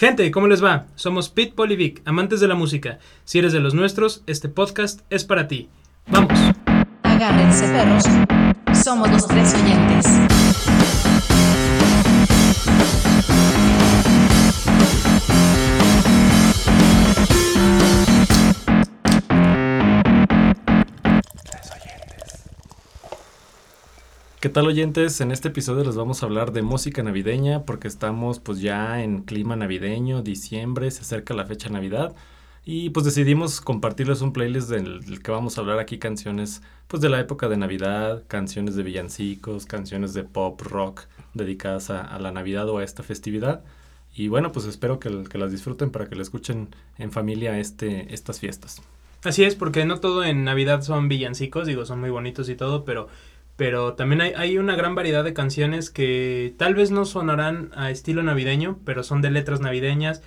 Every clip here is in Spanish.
Gente, ¿cómo les va? Somos Pete Polivic, amantes de la música. Si eres de los nuestros, este podcast es para ti. ¡Vamos! Agárrense perros. Somos los tres oyentes. ¿Qué tal oyentes? En este episodio les vamos a hablar de música navideña porque estamos pues ya en clima navideño, diciembre, se acerca la fecha Navidad y pues decidimos compartirles un playlist del que vamos a hablar aquí canciones pues de la época de Navidad, canciones de villancicos, canciones de pop, rock dedicadas a, a la Navidad o a esta festividad. Y bueno, pues espero que, que las disfruten para que la escuchen en familia este, estas fiestas. Así es, porque no todo en Navidad son villancicos, digo, son muy bonitos y todo, pero pero también hay, hay, una gran variedad de canciones que tal vez no sonarán a estilo navideño, pero son de letras navideñas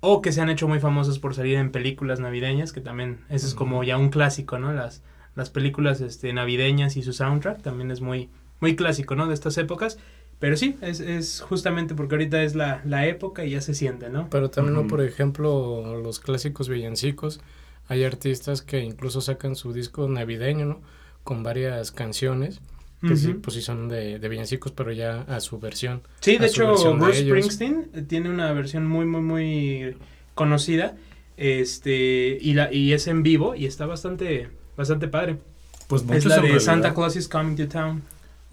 o que se han hecho muy famosas por salir en películas navideñas, que también ese es como ya un clásico, ¿no? Las, las películas este, navideñas y su soundtrack también es muy, muy clásico, ¿no? De estas épocas. Pero sí, es, es justamente porque ahorita es la, la, época y ya se siente, ¿no? Pero también, uh -huh. por ejemplo, los clásicos villancicos, hay artistas que incluso sacan su disco navideño, ¿no? Con varias canciones que uh -huh. sí, pues sí son de, de, villancicos, pero ya a su versión. Sí, de hecho, Bruce de Springsteen tiene una versión muy, muy, muy conocida, este, y, la, y es en vivo, y está bastante, bastante padre. Pues es la de realidad, Santa Claus is Coming to Town.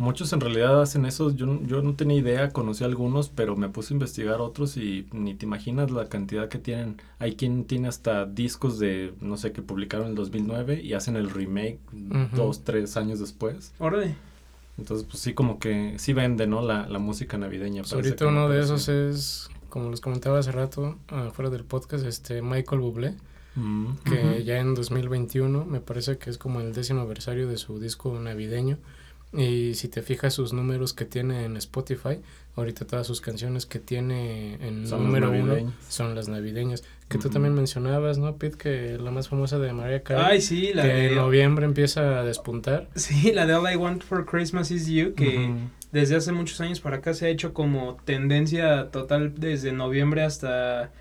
Muchos en realidad hacen eso, yo, yo no tenía idea, conocí algunos, pero me puse a investigar otros y ni te imaginas la cantidad que tienen. Hay quien tiene hasta discos de, no sé, que publicaron en el 2009 y hacen el remake uh -huh. dos, tres años después. Órale. Entonces, pues sí, como que sí vende, ¿no? La, la música navideña. Pues ahorita uno de esos es, como les comentaba hace rato, uh, fuera del podcast, este Michael Bublé. Mm. Que uh -huh. ya en 2021 me parece que es como el décimo aniversario de su disco navideño. Y si te fijas sus números que tiene en Spotify, ahorita todas sus canciones que tiene en son número uno son las navideñas. Que uh -huh. tú también mencionabas, ¿no, Pete? Que la más famosa de Mariah Carey. Ay, sí, la que de... en noviembre empieza a despuntar. Sí, la de All I Want for Christmas is You, que uh -huh. desde hace muchos años para acá se ha hecho como tendencia total desde noviembre hasta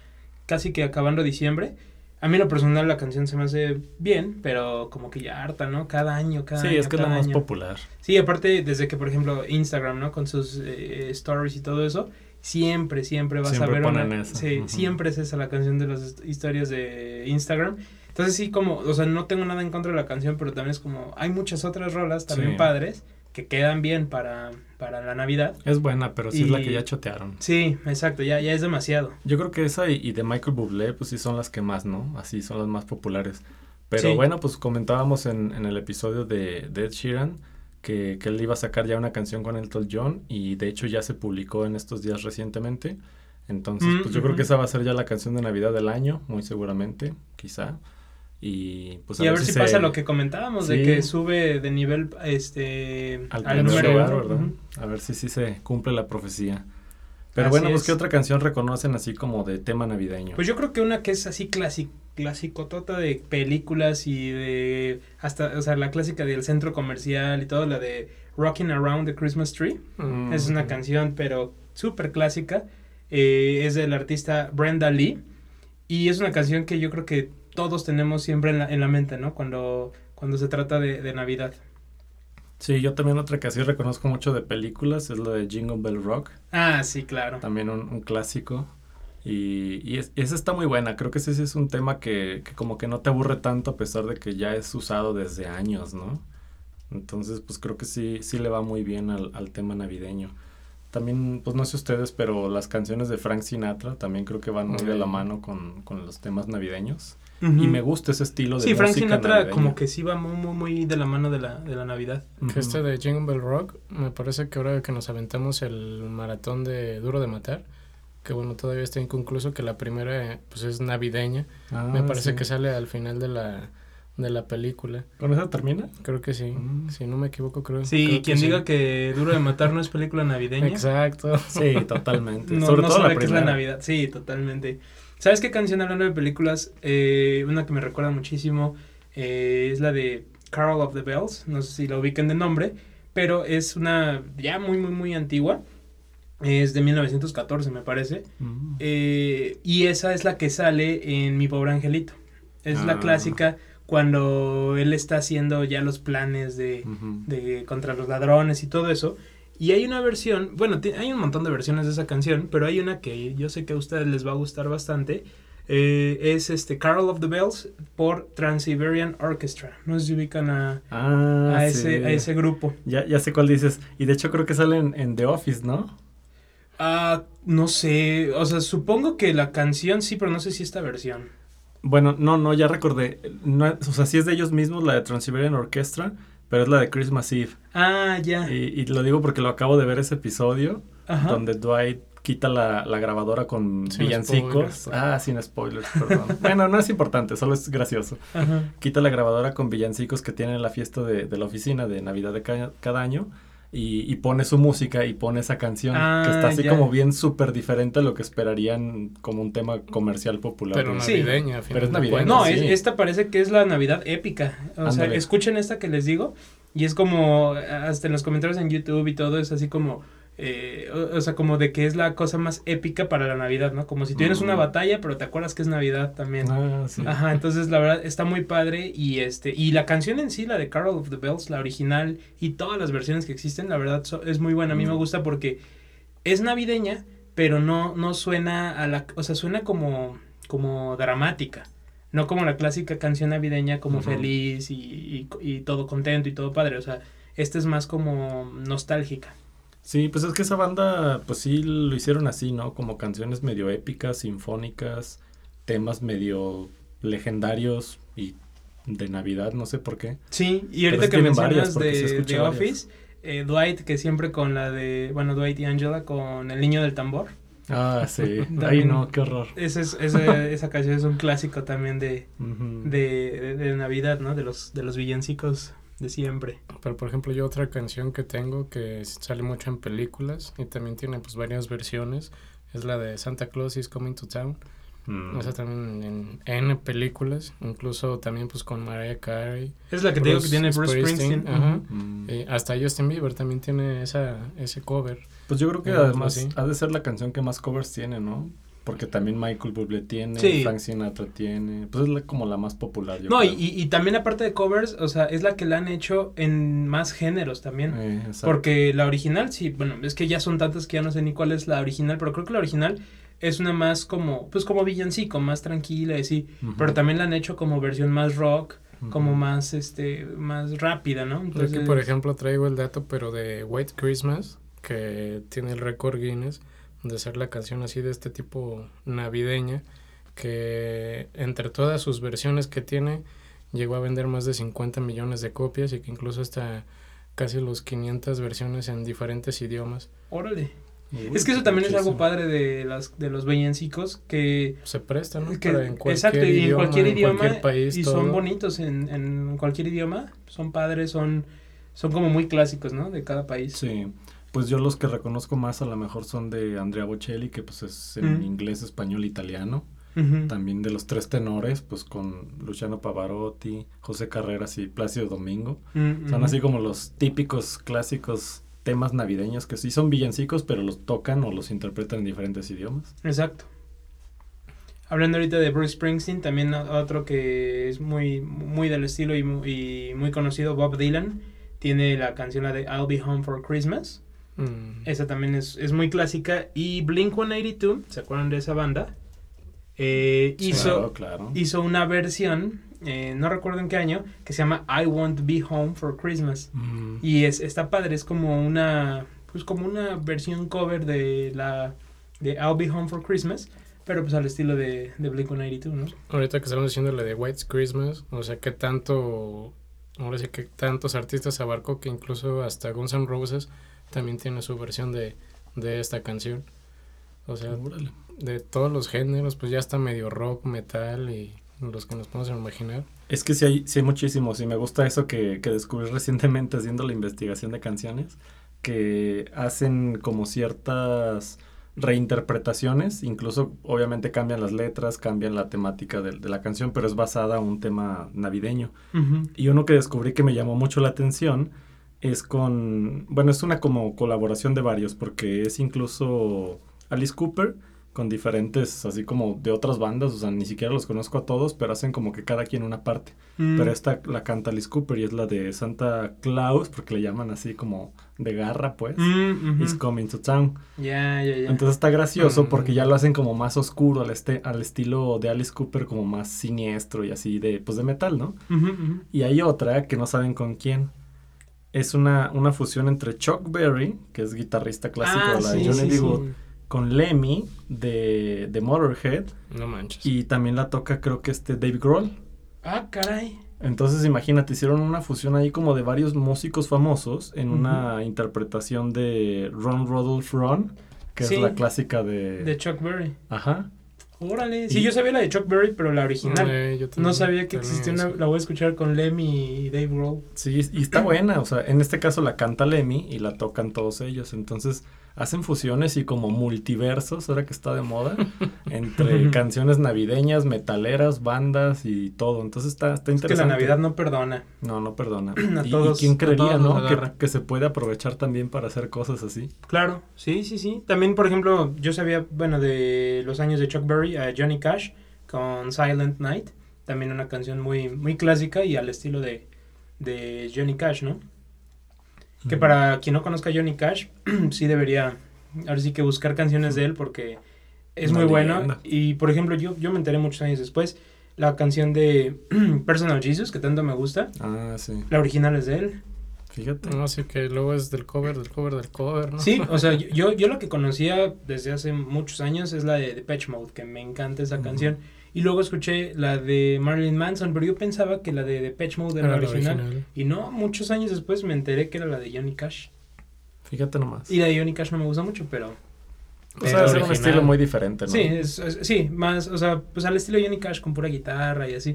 casi que acabando diciembre. A mí lo personal la canción se me hace bien, pero como que ya harta, ¿no? Cada año, cada sí, año. Sí, es que es la más popular. Sí, aparte desde que, por ejemplo, Instagram, ¿no? Con sus eh, stories y todo eso, siempre, siempre vas siempre a ver una... Eso. Sí, uh -huh. siempre es esa la canción de las historias de Instagram. Entonces sí, como, o sea, no tengo nada en contra de la canción, pero también es como, hay muchas otras rolas también sí. padres que quedan bien para, para la Navidad. Es buena, pero sí y, es la que ya chotearon. Sí, exacto, ya, ya es demasiado. Yo creo que esa y, y, de Michael Bublé, pues sí son las que más, ¿no? Así son las más populares. Pero sí. bueno, pues comentábamos en, en, el episodio de, de Ed Sheeran que, que, él iba a sacar ya una canción con Elton John y de hecho ya se publicó en estos días recientemente. Entonces, mm pues yo creo que esa va a ser ya la canción de Navidad del año, muy seguramente, quizá. Y, pues a, y ver, a ver, si, pasa lo que comentábamos, sí. de que sube de nivel este al, al número lugar, ¿verdad? Uh -huh. A ver si sí se cumple la profecía. Pero así bueno, pues ¿qué otra canción reconocen así como de tema navideño? Pues yo creo que una que es así clásico, clasicotota de películas y de hasta, o sea, la clásica del centro comercial y todo, la de Rocking Around the Christmas Tree. Mm. Es una canción, pero súper clásica. Eh, es del artista Brenda Lee. Y es una canción que yo creo que todos tenemos siempre en la, en la mente, ¿no? Cuando, cuando se trata de, de, Navidad. Sí, yo también otra que así reconozco mucho de películas es la de Jingle Bell Rock. Ah, sí, claro. También un, un clásico. Y, y, es, y, esa está muy buena. Creo que ese, ese es un tema que, que, como que no te aburre tanto a pesar de que ya es usado desde años, ¿no? Entonces, pues creo que sí, sí le va muy bien al, al tema navideño. También, pues no sé ustedes, pero las canciones de Frank Sinatra también creo que van muy de la mano con, con los temas navideños. Uh -huh. Y me gusta ese estilo de Sí, Frank Sinatra navideña. como que sí va muy, muy, muy de la mano de la, de la Navidad. Uh -huh. Este de Jingle Bell Rock, me parece que ahora que nos aventamos el maratón de Duro de Matar, que bueno, todavía está inconcluso, que la primera pues es navideña. Ah, me parece sí. que sale al final de la de la película. ¿Con eso termina? Creo que sí. Mm. Si no me equivoco, creo. Sí, creo quien que diga sí. que Duro de Matar no es película navideña. Exacto. Sí, totalmente. no, Sobre no todo sabe la que es la. Navidad. Sí, totalmente. ¿Sabes qué canción hablando de películas? Eh, una que me recuerda muchísimo eh, es la de Carol of the Bells. No sé si la ubican de nombre, pero es una ya muy, muy, muy antigua. Es de 1914, me parece. Mm. Eh, y esa es la que sale en Mi Pobre Angelito. Es la Ah. clásica cuando él está haciendo ya los planes de, de contra los ladrones y todo eso. Y hay una versión, bueno, hay un montón de versiones de esa canción, pero hay una que yo sé que a ustedes les va a gustar bastante. eh, es este Carol of the Bells por Trans-Siberian Orchestra. No sé si ubican a, Ah, a, sí. ese, a ese grupo. Ya, ya sé cuál dices. Y de hecho creo que sale en, The Office, ¿no? Ah, no sé, o sea, supongo que la canción sí, pero no sé si esta versión. Bueno, no, no, ya recordé. No, o sea, sí es de ellos mismos, la de Trans-Siberian Orchestra, pero es la de Christmas Eve. Ah, ya. Y, y lo digo porque lo acabo de ver ese episodio, Ajá. donde Dwight quita la, la grabadora con Sin villancicos. spoilers. Ah, sin spoilers, perdón. bueno, no es importante, solo es gracioso. Ajá. Quita la grabadora con villancicos que tiene en la fiesta de, de la oficina de Navidad de ca- cada año. Y, y pone su música y pone esa canción Ah, que está así ya. como bien súper diferente a lo que esperarían como un tema comercial popular. Pero de- Sí. navideña, a Pero es de navideña. No, sí. es- esta parece que es la Navidad épica. O sea, escuchen esta que les digo. Y es como, hasta en los comentarios en YouTube y todo, es así como, eh, o, o sea, como de que es la cosa más épica para la Navidad, ¿no? Como si tienes una Mm. batalla, pero te acuerdas que es Navidad también. Ah, sí. Ajá, entonces la verdad está muy padre y este y la canción en sí, la de Carol of the Bells, la original y todas las versiones que existen, la verdad so- es muy buena. A mí me Mm. gusta porque es navideña, pero no no suena a la, o sea, suena como como dramática. No como la clásica canción navideña como feliz y, y, y todo contento y todo padre, o sea, esta es más como nostálgica. Sí, pues es que esa banda, pues sí lo hicieron así, ¿no? Como canciones medio épicas, sinfónicas, temas medio legendarios y de Navidad, no sé por qué. Sí, y ahorita que mencionas de The. Office, eh, Dwight, que siempre con la de, bueno, Dwight y Angela con El Niño del Tambor. Ah, sí. Ay, no, qué horror. Ese es, ese- esa canción es un clásico también de, de, de- de Navidad, ¿no? De los, de los villancicos de siempre. Pero por ejemplo, yo otra canción que tengo que sale mucho en películas y también tiene pues varias versiones es la de Santa Claus is Coming to Town. Mm. O sea, también en películas, incluso también pues con Mariah Carey. Es la que te digo que Bruce tiene Bruce Springsteen. Springsteen, ajá. Mm. Eh, hasta Justin Bieber también tiene esa, ese cover. Pues yo creo que Eh, además pues sí. ha de ser la canción que más covers tiene, ¿no? Porque también Michael Bublé tiene, Sí. Frank Sinatra tiene, pues es la- como la más popular. yo No, y, creo. y- y también aparte de covers, o sea, es la que la han hecho en más géneros también. Eh. Porque la original, sí, bueno, es que ya son tantas que ya no sé ni cuál es la original, pero creo que la original es una más como, pues como villancico, más tranquila y así. Pero también la han hecho como versión más rock, como más, este, más rápida, ¿no? Yo aquí, por ejemplo, traigo el dato, pero de White Christmas, que tiene el récord Guinness de ser la canción así de este tipo navideña, que entre todas sus versiones que tiene, llegó a vender más de 50 millones de copias y que incluso hasta casi los 500 versiones en diferentes idiomas. Órale. Uy, Es que eso también es algo padre de las de los villancicos que, Se presta, ¿no? que- Para en cualquier exacto y en cualquier idioma cualquier país, y todo. son bonitos en, en cualquier idioma, son padres, son son como muy clásicos, ¿no? De cada país. Sí, pues yo los que reconozco más a lo mejor son de Andrea Bocelli, que pues es en Mm. inglés, español, italiano. También de los tres tenores, pues con Luciano Pavarotti, José Carreras y Plácido Domingo. Mm, Son así como los típicos clásicos temas navideños que sí son villancicos, pero los tocan o los interpretan en diferentes idiomas. Exacto. Hablando ahorita de Bruce Springsteen, también otro que es muy, muy del estilo y muy, y muy conocido, Bob Dylan, tiene la canción la de I'll Be Home for Christmas. Mm. Esa también es, es muy clásica. Y Blink 182, ¿se acuerdan de esa banda? Eh, hizo, Claro, claro. hizo una versión, eh, no recuerdo en qué año, que se llama I Won't Be Home for Christmas. Mm. Y es, está padre, es como una, pues como una versión cover de la, de I'll Be Home for Christmas, pero pues al estilo de, de Blink-182, ¿no? Ahorita que estamos diciendo la de White Christmas, o sea, que tanto, ahora sí que tantos artistas abarcó que incluso hasta Guns N' Roses también tiene su versión de, de esta canción. O sea, Órale. de todos los géneros, pues ya está medio rock, metal y los que nos podemos imaginar. Es que sí hay, sí hay muchísimos y me gusta eso que, que descubrí recientemente haciendo la investigación de canciones, que hacen como ciertas reinterpretaciones, incluso obviamente cambian las letras, cambian la temática de, de la canción, pero es basada en un tema navideño. Y uno que descubrí que me llamó mucho la atención es con, bueno, es una como colaboración de varios, porque es incluso Alice Cooper con diferentes, así como de otras bandas, o sea, ni siquiera los conozco a todos, pero hacen como que cada quien una parte. Mm. Pero esta la canta Alice Cooper y es la de Santa Claus, porque le llaman así como de garra, pues. Mm, ujú. Is Coming to Town. Ya, ya, ya. Entonces está gracioso Mm. porque ya lo hacen como más oscuro al, este, al estilo de Alice Cooper, como más siniestro y así de, pues de metal, ¿no? Y hay otra que no saben con quién. Es una, una fusión entre Chuck Berry, que es guitarrista clásico Ah, de la sí, Johnny sí, con Lemmy de, de Motorhead No manches. y también la toca creo que este Dave Grohl. Ah, caray. Entonces imagínate, hicieron una fusión ahí como de varios músicos famosos en una interpretación de Ron Rodolph Ron, que es la clásica de... De Chuck Berry. Ajá. Órale. Sí, yo sabía la de Chuck Berry, pero la original. Eh, yo No sabía que existía una. La voy a escuchar con Lemmy y Dave Grohl. Sí, y está buena, o sea, en este caso la canta Lemmy y la tocan todos ellos, entonces hacen fusiones y como multiversos, ahora que está de moda, entre canciones navideñas, metaleras, bandas y todo, entonces está, está Es que interesante. la Navidad no perdona. No, no perdona. A y, quién creería, ¿no? Que, que se puede aprovechar también para hacer cosas así. Claro, sí, sí, sí. También, por ejemplo, yo sabía, bueno, de los años de Chuck Berry, a Johnny Cash con Silent Night. También una canción muy, muy clásica y al estilo de, de Johnny Cash, ¿no? Que para quien no conozca a Johnny Cash, sí debería, ahora sí que buscar canciones de él porque es Una muy bueno. Y, por ejemplo, yo, yo me enteré muchos años después, la canción de Personal Jesus, que tanto me gusta, Ah, sí. la original es de él. Fíjate. No, sí que luego es del cover, del cover, del cover, ¿no? Sí, o sea, yo, yo lo que conocía desde hace muchos años es la de Depeche Mode, que me encanta esa canción. Y luego escuché la de Marilyn Manson, pero yo pensaba que la de Depeche Mode era, Era la original. original. Y no, muchos años después me enteré que era la de Johnny Cash. Fíjate nomás. Y la de Johnny Cash no me gusta mucho, pero... O sea, es un estilo muy diferente, ¿no? Sí, es- es- sí, más, o sea, pues al estilo Johnny Cash con pura guitarra y así.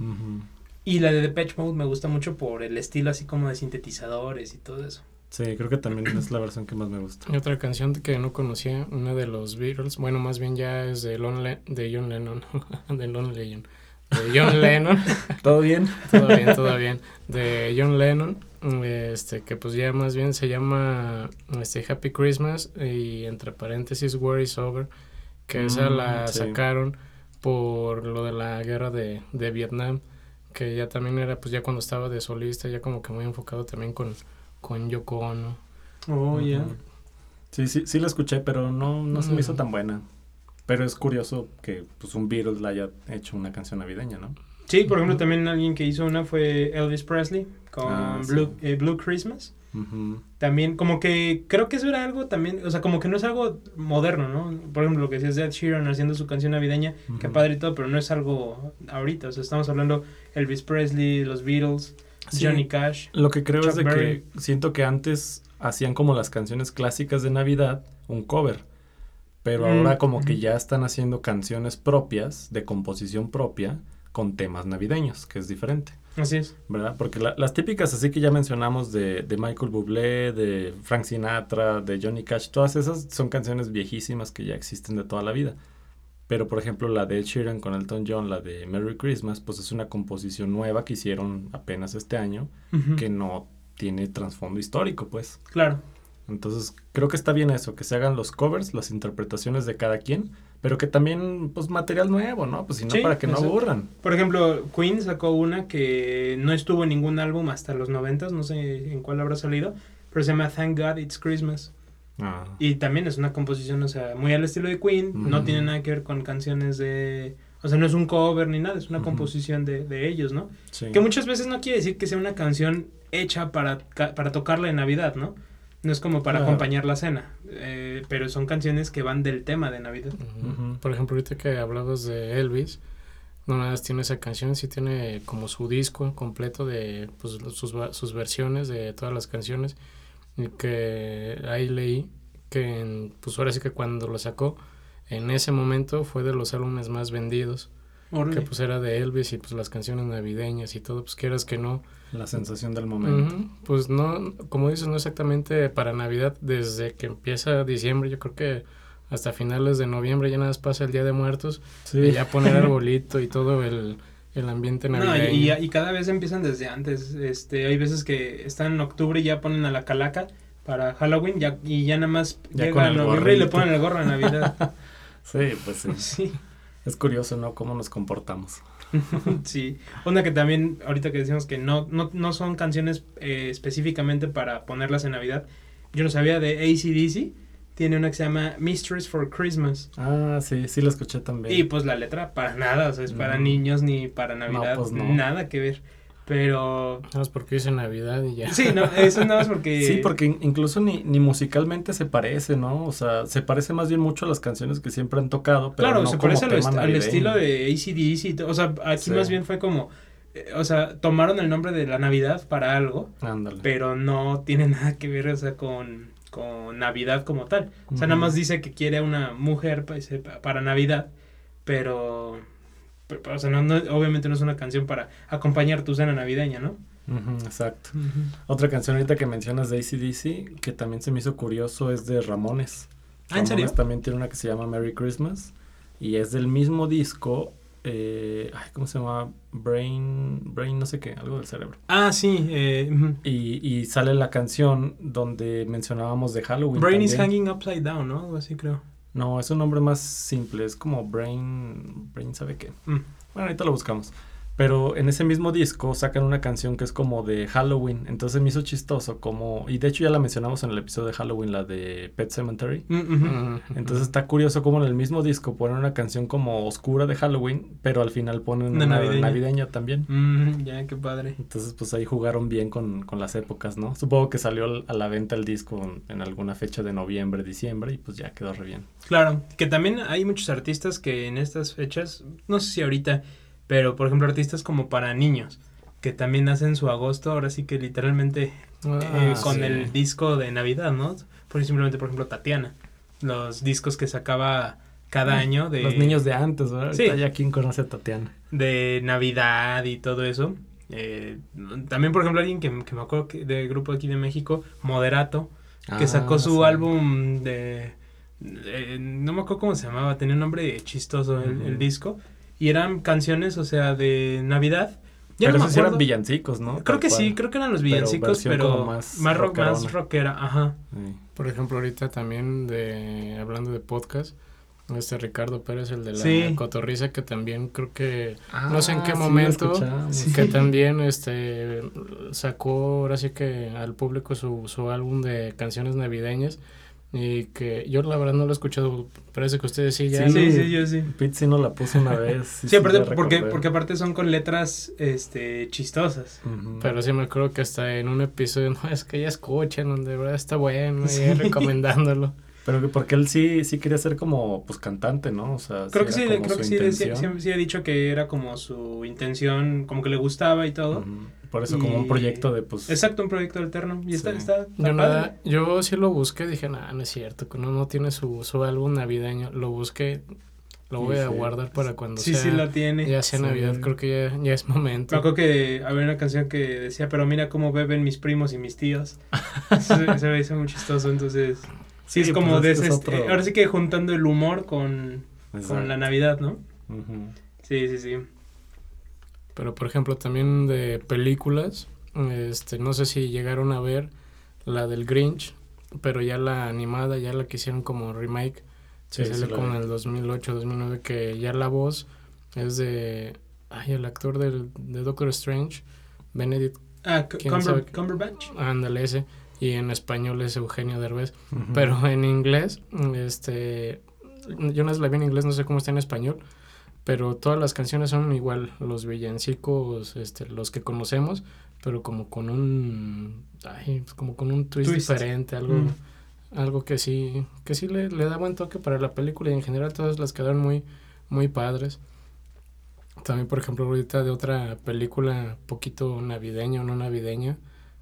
Y la de Depeche Mode me gusta mucho por el estilo así como de sintetizadores y todo eso. Sí, creo que también es la versión que más me gusta. Y otra canción que no conocía, una de los Beatles, bueno, más bien ya es de, Lon Le- de John Lennon, de Lon Lennon, de John Lennon, ¿Todo bien? todo bien, todo bien, de John Lennon, este, que pues ya más bien se llama este, Happy Christmas y entre paréntesis War is Over, que esa Mm, la sí. sacaron por lo de la guerra de, de Vietnam, que ya también era pues ya cuando estaba de solista, ya como que muy enfocado también con, con Yoko Ono. Oh, ya. Ujú. Sí, sí, sí la escuché, pero no, no se me hizo Mm. tan buena. Pero es curioso que pues un Beatles la haya hecho una canción navideña, ¿no? Sí, por ejemplo, también alguien que hizo una fue Elvis Presley con Ah, sí. Blue, eh, Blue Christmas. También, como que creo que eso era algo también, o sea, como que no es algo moderno, ¿no? Por ejemplo, lo que decías de Ed Sheeran haciendo su canción navideña, qué Ujú. padre y todo, pero no es algo ahorita, o sea, estamos hablando Elvis Presley, los Beatles, Sí. Johnny Cash. Lo que creo es de Berry. que siento que antes hacían como las canciones clásicas de Navidad, un cover. Pero Mm, ahora como que ya están haciendo canciones propias, de composición propia, con temas navideños, que es diferente. Así es. ¿verdad? Porque la- las típicas así que ya mencionamos de, de Michael Bublé, de Frank Sinatra, de Johnny Cash, todas esas son canciones viejísimas que ya existen de toda la vida. Pero por ejemplo la de Sheeran con Elton John, la de Merry Christmas, pues es una composición nueva que hicieron apenas este año, que no tiene trasfondo histórico, pues. Claro. Entonces creo que está bien eso, que se hagan los covers, las interpretaciones de cada quien, pero que también, pues material nuevo, ¿no? Pues si no, Sí, para que no aburran. Por ejemplo, Queen sacó una que no estuvo en ningún álbum hasta los noventas, no sé en cuál habrá salido, pero se llama Thank God It's Christmas. Ah, Y también es una composición, o sea, muy al estilo de Queen, no tiene nada que ver con canciones de... O sea, no es un cover ni nada, es una composición de, de ellos, ¿no? sí. Que muchas veces no quiere decir que sea una canción hecha para, para tocarla en Navidad, ¿no? No es como para Claro. acompañar la cena, eh, pero son canciones que van del tema de Navidad. Por ejemplo, ahorita que hablabas de Elvis, no nada más tiene esa canción, sí tiene como su disco completo de pues, sus, sus versiones de todas las canciones. Que ahí leí que, en- pues ahora sí que cuando lo sacó, en ese momento fue de los álbumes más vendidos. Que pues era de Elvis y pues las canciones navideñas y todo, pues quieras que no. La sensación del momento. Pues no, como dices, no exactamente para Navidad, desde que empieza diciembre, yo creo que hasta finales de noviembre ya nada más pasa el Día de Muertos Sí. y ya poner arbolito y todo el, el ambiente No, navideño. y, y- y cada vez empiezan desde antes. Este, hay veces que están en octubre y ya ponen a la calaca para Halloween ya, y ya nada más Ya llega el noviembre y le ponen el gorro a Navidad. Sí, pues sí. sí, Es curioso, ¿no? Cómo nos comportamos. sí. Una que también, ahorita que decimos que no, no, no son canciones eh, específicamente para ponerlas en Navidad. Yo no sabía de ACDC. Tiene una que se llama Mysteries for Christmas. Ah, sí, sí lo escuché también. Y pues la letra para nada, o sea, es para No. niños ni para Navidad, pues, no. nada que ver. Pero Nada más porque dice Navidad y ya. sí, no, eso nada más porque Sí, porque in- incluso ni, ni musicalmente se parece, ¿no? O sea, se parece más bien mucho a las canciones que siempre han tocado, pero claro, no se como parece al, tema est- al navideño. estilo de ACDC, o sea, aquí Sí. más bien fue como eh, o sea, tomaron el nombre de la Navidad para algo, Ándale. pero no tiene nada que ver, o sea, con, con Navidad como tal. O sea, nada más dice que quiere una mujer pues, pa- para Navidad, pero, pero, o sea, no, no- obviamente no es una canción para acompañar tu cena navideña, ¿no? Ujú, exacto. Otra canción ahorita que mencionas de ACDC, que también se me hizo curioso, es de Ramones. Ah, ¿en serio? Ramones también tiene una que se llama Merry Christmas y es del mismo disco, eh, ay, ¿cómo se llama? Brain, Brain no sé qué, algo del cerebro. Ah, sí, eh. Y, y sale la canción donde mencionábamos de Halloween. Brain is hanging upside down, ¿no? Algo así creo. No, es un nombre más simple, es como Brain, Brain sabe qué. Mm. Bueno, ahorita lo buscamos. Pero en ese mismo disco sacan una canción que es como de Halloween. Entonces me hizo chistoso como... Y de hecho ya la mencionamos en el episodio de Halloween, la de Pet Cemetery. Mm. Entonces está curioso como en el mismo disco ponen una canción como oscura de Halloween, pero al final ponen Una una, navideña. navideña. también. Mm, ya, qué padre. Entonces pues ahí jugaron bien con, con las épocas, ¿no? Supongo que salió al- a la venta el disco en, en alguna fecha de noviembre, diciembre y pues ya quedó re bien. Claro, que también hay muchos artistas que en estas fechas, no sé si ahorita, pero por ejemplo artistas como para niños, que también hacen su agosto, ahora sí que literalmente Ah, eh, con sí. el disco de Navidad, ¿no? Por simplemente, por ejemplo, Tatiana, los discos que sacaba cada año de, Los niños de antes, ¿verdad? Sí. Ya quién conoce a Tatiana. de Navidad y todo eso. Eh, también, por ejemplo, alguien que, que me acuerdo que de grupo aquí de México, Moderato, que sacó Ah, su sí. álbum de, de- No me acuerdo cómo se llamaba, tenía un nombre chistoso el, disco. Y eran canciones, o sea, de Navidad. Ya Pero no esos eran villancicos, ¿no? Creo Tal que sí, creo que eran los villancicos, pero, más, más rock, más rockera, ajá. Sí. Por ejemplo, ahorita también de hablando de podcast, este Ricardo Pérez, el de la Sí. cotorriza, que también creo que Ah, no sé en qué sí momento, que también este sacó ahora sí que al público su, su álbum de canciones navideñas y que yo la verdad no lo he escuchado, parece que ustedes sí ya. Sí, Sí, ¿no? sí, yo sí. Pete sí nos la puso una vez. Sí, aparte, porque, porque aparte son con letras este chistosas. Pero sí me acuerdo que hasta en un episodio, no, es que ya escuchen, donde de verdad está bueno, y Sí. recomendándolo. Pero que porque él sí, sí quería ser como, pues, cantante, ¿no? O sea, Creo que era sí, creo que sí, decía- siempre sí ha dicho que era como su intención, como que le gustaba y todo. Por eso como un proyecto de, pues... Exacto, un proyecto alterno. Y está, Sí. está, está Yo, nada, yo sí lo busqué, dije, no, no es cierto, que no, no tiene su, su álbum navideño. Lo busqué, lo voy a sí. guardar para cuando Sí, sea, sí lo tiene. ya sea Sí. Navidad, creo que ya, ya es Me momento. acuerdo que había una canción que decía, pero mira cómo beben mis primos y mis tíos. se, se me hizo muy chistoso, entonces... Sí, es como pues, de es que ese... es est- otro- ahora sí que juntando el humor con, con la Navidad, ¿no? Sí, sí, sí. Pero por ejemplo, también de películas, este, no sé si llegaron a ver la del Grinch, pero ya la animada, ya la que hicieron como remake, Sí, que la como en el 2008, 2009, que ya la voz es de, ay, el actor del, de Doctor Strange, Benedict Ah, C- ¿Quién Cumber-? Cumberbatch. Ándale ese. Y en español es Eugenio Derbez. Ujú. Pero en inglés, este. Yo no la vi en inglés, no sé cómo está en español. Pero todas las canciones son igual. Los villancicos, este, los que conocemos. Pero como con un. Ay, pues como con un twist, Twist. diferente. Algo. Mm. Algo que sí. Que sí le, le da buen toque para la película. Y en general todas las quedaron muy. Muy padres. También, por ejemplo, ahorita de otra película poquito navideña o no navideña,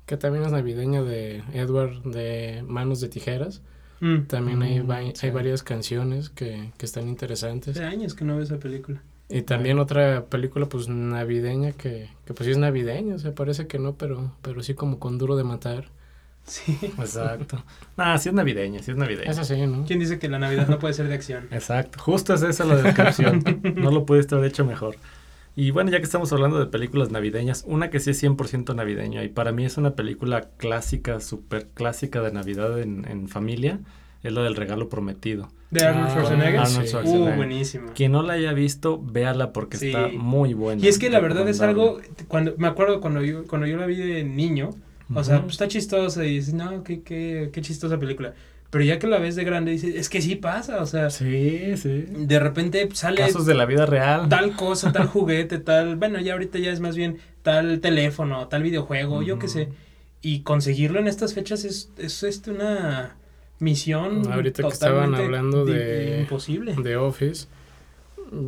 que también es navideña de Edward de Manos de Tijeras. Mm. También hay, Mm, va- sí. hay varias canciones que, que están interesantes. Hace años que no veo esa película. Y también otra película pues navideña que, que pues sí es navideña, o sea, parece que no, pero, pero sí como con duro de matar. Sí. Exacto. Ah, sí es navideña, sí es navideña. Esa sí, ¿no? ¿Quién dice que la Navidad no puede ser de acción? Exacto, justo es esa la descripción. no lo pudiste haber hecho mejor. Y bueno, ya que estamos hablando de películas navideñas, una que sí es 100% navideña y para mí es una película clásica, súper clásica de Navidad en, en familia, es la del regalo prometido. ¿De Arnold Ah, Schwarzenegger? Arnold Uh, Schwarzenegger. buenísimo. Quien no la haya visto, véala porque Sí. está muy buena. Y es que la verdad es algo, cuando me acuerdo cuando yo, cuando yo la vi de niño, o sea, pues está chistosa y dices, no, qué, qué, qué chistosa película. Pero ya que la ves de grande, dices, es que sí pasa, o sea, Sí, sí. de repente sale Casos de la vida real. tal cosa, tal juguete, tal, bueno, ya ahorita ya es más bien tal teléfono, tal videojuego, yo qué sé. Y conseguirlo en estas fechas es, es este, una misión Ahorita que estaban hablando de- imposible. The Office.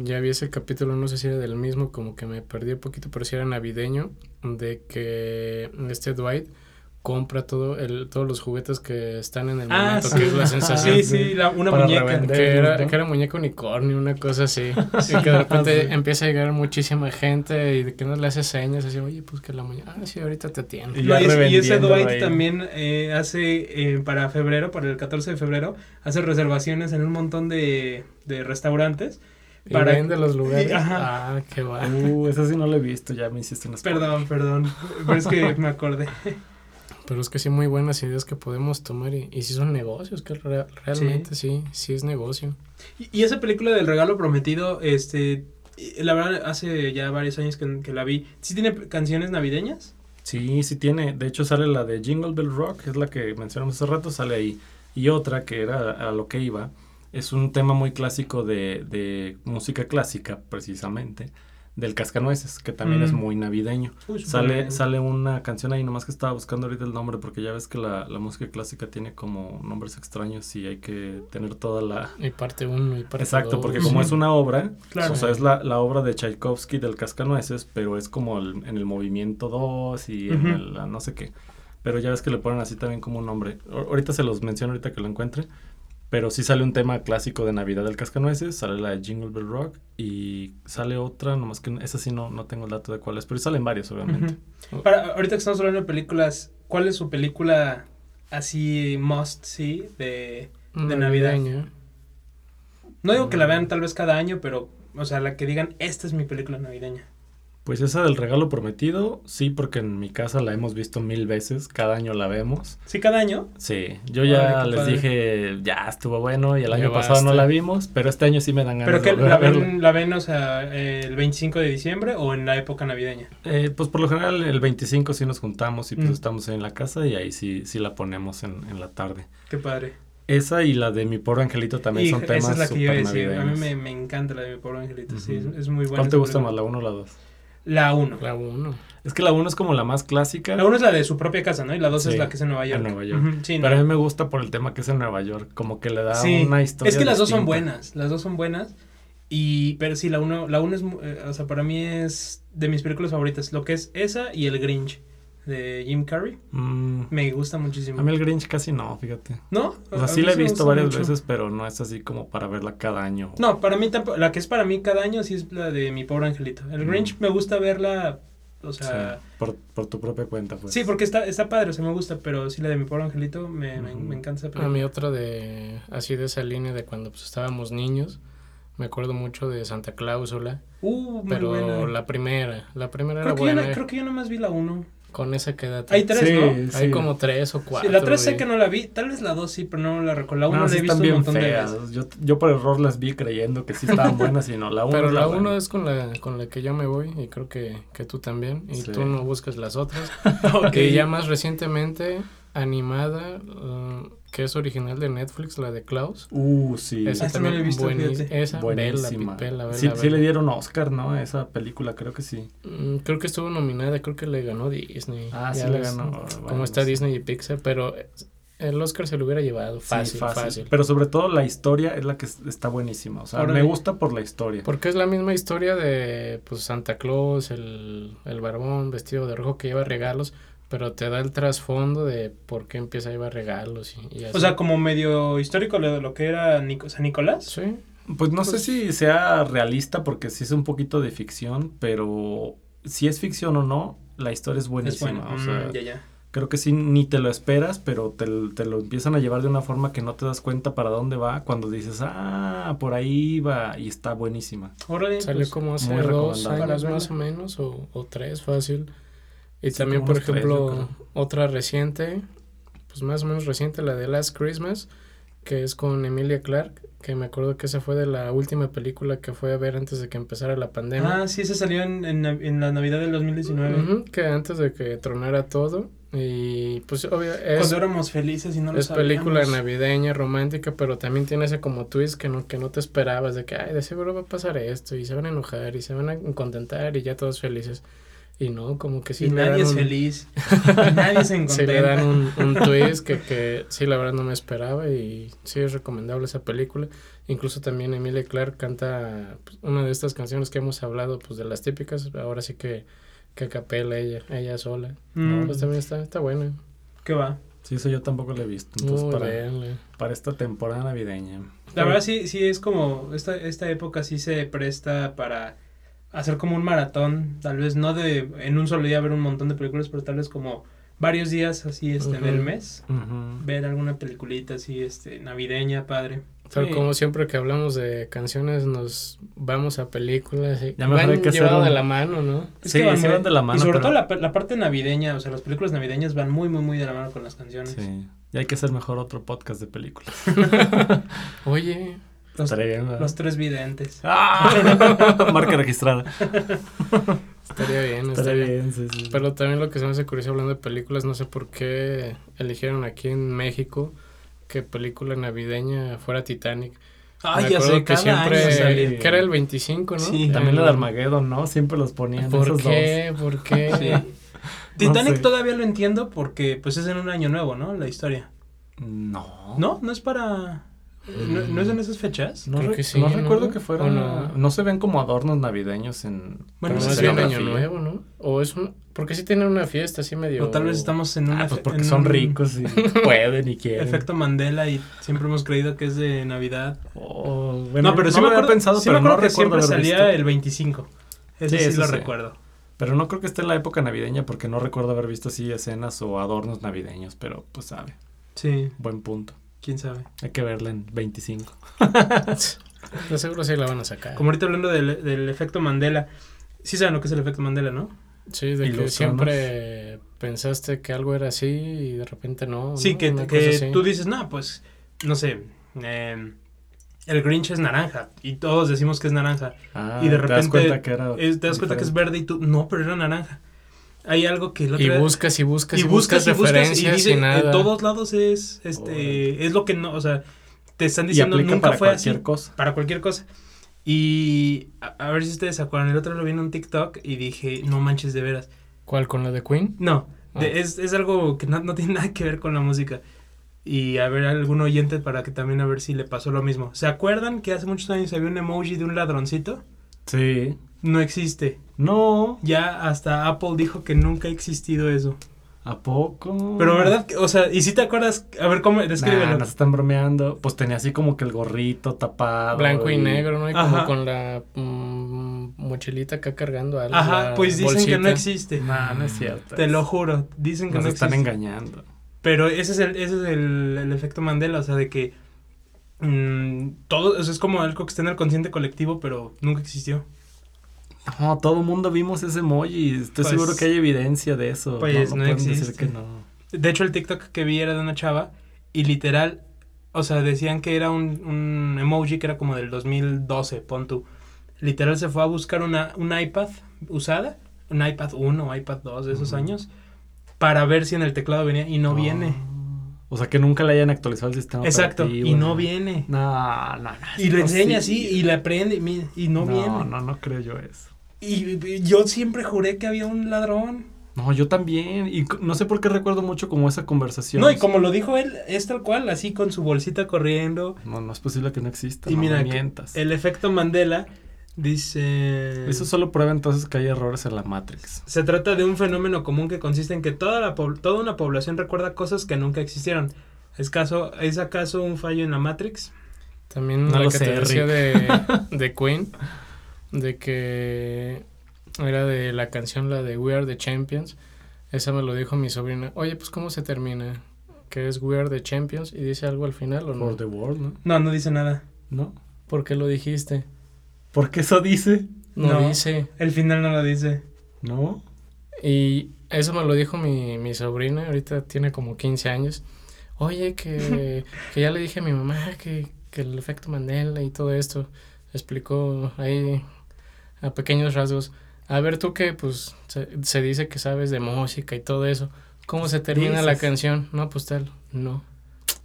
Ya vi ese capítulo, no sé si era del mismo, como que me perdí un poquito, pero si era navideño, de que este Dwight compra todo el, todos los juguetes que están en el Ah, momento, sí. que es la sensación. Sí, sí, la- una muñeca. revender. Que era, ¿no? que era muñeco unicornio, una cosa así. Y que de repente Sí. empieza a llegar muchísima gente y de que no le hace señas, así, oye, pues que la muñeca, ah, sí, ahorita te atiendo. Y No, y, y ese Dwight ahí. también eh, hace eh, para febrero, para el 14 de febrero, hace reservaciones en un montón de, de restaurantes. Y Para- vende los lugares. Ajá. Ah, qué va. Uh, esa sí no la he visto, ya me hiciste una Perdón, perdón, pero es que me acordé. Pero es que sí, muy buenas ideas que podemos tomar y, y sí son negocios, que re- realmente sí. sí, es negocio. Y, y esa película del regalo prometido, este, la verdad hace ya varios años que, que la vi. ¿Sí tiene canciones navideñas? Sí, sí tiene. De hecho, sale la de Jingle Bell Rock, es la que mencionamos hace rato, sale ahí. Y otra que era a lo que iba, es un tema muy clásico de, de música clásica, precisamente, del Cascanueces, que también Mm. es muy navideño. Uy, Sale, bien. sale una canción ahí, nomás que estaba buscando ahorita el nombre, porque ya ves que la, la música clásica tiene como nombres extraños y hay que tener toda la... Y parte uno y parte Exacto, dos. porque como es una obra, Claro. o sea, es la, la obra de Tchaikovsky del Cascanueces, pero es como el- en el movimiento 2 y en el la no sé qué. Pero ya ves que le ponen así también como un nombre. Ahor- Ahorita se los menciono, ahorita que lo encuentre. Pero sí sale un tema clásico de Navidad del Cascanueces, sale la de Jingle Bell Rock y sale otra, nomás que esa sí no, no tengo el dato de cuál es, pero salen varios obviamente. Para, ahorita que estamos hablando de películas, ¿cuál es su película así must see de, de Navidad? Navideña. No digo que la vean tal vez cada año, pero, o sea, la que digan, esta es mi película navideña. Pues esa del regalo prometido, sí, porque en mi casa la hemos visto mil veces, cada año la vemos. ¿Sí cada año? Sí, yo ya Órale, qué les padre. dije, ya estuvo bueno y el Ya año pasado no la vimos, pero este año sí me dan ganas ¿Pero de que volver la ven, la ven, o sea, eh, el 25 de diciembre o en la época navideña? Eh, pues por lo general el 25 sí nos juntamos y pues Mm. estamos en la casa y ahí sí, sí la ponemos en, en la tarde. Qué padre. Esa y la de mi pobre angelito también Y son temas esa es la que yo iba a súper decir. A mí me, me encanta la de mi pobre angelito. Sí, es, muy buena. ¿Cuál te gusta más, la 1 o la 2? La 1. La uno. Es que la 1 es como la más clásica. La 1 es la de su propia casa, ¿no? Y la 2 es la que es en Nueva York. en Nueva York. Ujú, sí, Pero a mí me gusta por el tema que es en Nueva York, como que le da Sí. una historia Es que las dos son buenas, las dos son buenas. Y, pero sí, la uno, la uno es, eh, o sea, para mí es de mis películas favoritas. Lo que es esa y El Grinch de Jim Carrey. Mm, Me gusta muchísimo. a mí el Grinch casi no, fíjate. ¿No? O sea, sí la he visto varias mucho. veces, pero no es así como para verla cada año. No, para mí tampoco. La que es para mí cada año sí es la de mi pobre angelito. El Mm. Grinch me gusta verla, o sea... por, por tu propia cuenta, pues. Sí, porque está, está padre, o sea, me gusta, pero sí la de mi pobre angelito me, me, encanta A mí otra de, así de esa línea de cuando pues estábamos niños, me acuerdo mucho de Santa Cláusula, Uh, muy pero buena. la primera, la primera Creo era que, yo buena, no, creo que yo nomás vi la uno. Con esa quédate. Hay tres, Sí, ¿no? Hay sí. como tres o cuatro. Sí, la 3 sé que no la vi, tal vez la 2 sí, pero no la recuerdo. La 1 No, la sí he visto un montón de feas. veces. Yo, yo por error las vi creyendo que sí estaban buenas y no. La 1 Pero la buena. uno es con la, con la que yo me voy y creo que, que tú también. Y Sí. tú no buscas las otras. Ok. Y ya más recientemente, animada, uh, que es original de Netflix, la de Klaus. Uh, sí. Esa Esa no la he también visto, buenísima. Esa, vela, sí, sí le dieron Oscar, ¿no? A esa película, creo que sí. Mm, Creo que estuvo nominada, creo que le ganó Disney. Ah, Ya sí le ganó. Como Bueno, está sí. Disney y Pixar, pero el Oscar se lo hubiera llevado Sí, fácil, fácil. Pero sobre todo la historia es la que es- está buenísima. O sea, Órale. me gusta por la historia. Porque es la misma historia de pues Santa Claus, el, el barbón vestido de rojo que lleva regalos, pero te da el trasfondo de por qué empieza a llevar regalos y, y así. O sea, como medio histórico lo de lo que era Nico- San Nicolás. Sí, Pues no sé Pues- si sea realista porque sí es un poquito de ficción, pero si es ficción o no, la historia es Es buenísima. bueno. O sea, Mm, ya, ya. creo que sí, ni te lo esperas, pero te, te, lo empiezan a llevar de una forma que no te das cuenta para dónde va cuando dices, ah, por ahí va y está buenísima. Órale, Salió pues, como hace dos años más o menos, o, o tres, fácil. Y también, por ejemplo, otra reciente, pues más o menos reciente, la de Last Christmas, que es con Emilia Clark, que me acuerdo que esa fue de la última película que fue a ver antes de que empezara la pandemia. Ah, sí, esa salió en, en, la Navidad del 2019. que antes de que tronara todo. Y pues obvio es... Cuando éramos felices y no lo Es película navideña, romántica, pero también tiene ese como twist que no, que no te esperabas, de que, ay, de seguro va a pasar esto, y se van a enojar, y se van a contentar, y ya todos felices. Y no, como que sí. Y nadie es feliz. nadie se encuentra. Sí le dan un, un twist que, que sí, la verdad no me esperaba y sí es recomendable esa película. Incluso también Emilia Clark canta pues, una de estas canciones que hemos hablado, pues de las típicas. Ahora sí que, que capela ella, ella sola. Mm. Pues también está, está buena. ¿Qué va? Sí, eso yo tampoco lo he visto. Entonces, para, para esta temporada navideña. La verdad sí, sí es como, esta, esta época sí se presta para hacer como un maratón, tal vez no de en un solo día ver un montón de películas, pero tal vez como varios días así este del mes, ver alguna peliculita así este navideña, padre. Pero como siempre que hablamos de canciones nos vamos a películas y ya van que llevado de la mano, ¿no? sí, van, van de la mano. Y sobre todo la, la, parte navideña, o sea, las películas navideñas van muy, muy, muy de la mano con las canciones. Sí, y hay que hacer mejor otro podcast de películas. Oye, los, tres videntes. ¡Ah! Marca registrada. Estaría bien, estaría, bien. Sí, sí. Pero también lo que se me hace curioso hablando de películas, no sé por qué eligieron aquí en México que película navideña fuera Titanic. Ah, ya sé, que siempre que era el 25, ¿no? Sí, también lo de Armageddon, ¿no? Siempre los ponían ¿Por esos qué? ¿Por qué? Titanic todavía lo entiendo porque pues es en un año nuevo, ¿no? La historia. No. ¿No? ¿No es para ¿No, es en esas fechas? No, recuerdo que fuera. No. se ven como adornos navideños en. Bueno, es bien año nuevo, ¿no? O es un. Porque sí tienen una fiesta así medio. O tal vez estamos en una. Ah, pues porque son ricos y pueden y quieren. Efecto Mandela y siempre hemos creído que es de Navidad. Oh, bueno, no, pero sí me acuerdo, pensado, pero no que siempre salía el 25. Ese sí, sí lo recuerdo. Pero no creo que esté en la época navideña porque no recuerdo haber visto así escenas o adornos navideños, pero pues sabe. Sí. Buen punto. ¿Quién sabe? Hay que verla en 25. De seguro sí la van a sacar. Como ahorita hablando del, del, efecto Mandela. Sí saben lo que es el efecto Mandela, ¿no? Sí, de que siempre pensaste que algo era así y de repente no. Sí, que, que tú dices, no, pues, no sé, eh, el Grinch es naranja y todos decimos que es naranja. Ah, y de repente te das cuenta que, era te das cuenta que es verde y tú, no, pero era naranja hay algo que y buscas y buscas y, buscas, y referencias y, en todos lados es este es lo que no o sea te están diciendo nunca fue así cosa. para cualquier cosa y a, ver si ustedes se acuerdan el otro lo vi en un TikTok y dije no manches de veras ¿cuál con la de Queen? no ah. es, es, algo que no, no, tiene nada que ver con la música y a ver algún oyente para que también a ver si le pasó lo mismo ¿se acuerdan que hace muchos años había un emoji de un ladroncito? sí no existe. No. Ya hasta Apple dijo que nunca ha existido eso. ¿A poco? Pero verdad, o sea, y si te acuerdas, a ver cómo, descríbelo. Nah, nos están bromeando. Pues tenía así como que el gorrito tapado. Blanco y, negro, ¿no? Y como con la mm, mochilita acá cargando algo. Ajá, pues dicen que no existe. No, no es cierto. Te lo juro, dicen que nos no existe. están engañando. Pero ese es el, ese es el, el efecto Mandela, o sea, de que mmm, todo, eso es como algo que está en el consciente colectivo, pero nunca existió. No, todo el mundo vimos ese emoji. Estoy pues seguro que hay evidencia de eso. Pues no, existe. De hecho, el TikTok que vi era de una chava y literal, o sea, decían que era un, un emoji que era como del 2012, pon tú. Literal se fue a buscar una, un iPad usada, un iPad 1 o iPad 2 de esos años, para ver si en el teclado venía y no ah. viene. O sea, que nunca le hayan actualizado el sistema Exacto, y no viene. No, no, no. Y lo enseña así y le aprende y no, viene. No, no, no creo yo eso. Y, yo siempre juré que había un ladrón. No, yo también. Y no sé por qué recuerdo mucho como esa conversación. No, y como lo dijo él, es tal cual, así con su bolsita corriendo. No, no es posible que no exista. Y no mira, el efecto Mandela dice... Eso solo prueba entonces que hay errores en la Matrix. Se trata de un fenómeno común que consiste en que toda, la toda una población recuerda cosas que nunca existieron. ¿Es, caso, ¿Es acaso un fallo en la Matrix? También la que de, de Queen de que era de la canción, la de We Are the Champions. Esa me lo dijo mi sobrina. Oye, pues ¿cómo se termina? Que es We Are the Champions y dice algo al final o no? For the world, ¿no? No, no dice nada. ¿No? ¿Por qué lo dijiste? Porque eso dice. No, No. dice. El final no lo dice. ¿No? Y eso me lo dijo mi, mi sobrina, ahorita tiene como 15 años. Oye, que, que ya le dije a mi mamá que, que el efecto Mandela y todo esto. Explicó ahí a pequeños rasgos. A ver, tú que pues se, se dice que sabes de música y todo eso. ¿Cómo se termina la canción? No, pues tal. No.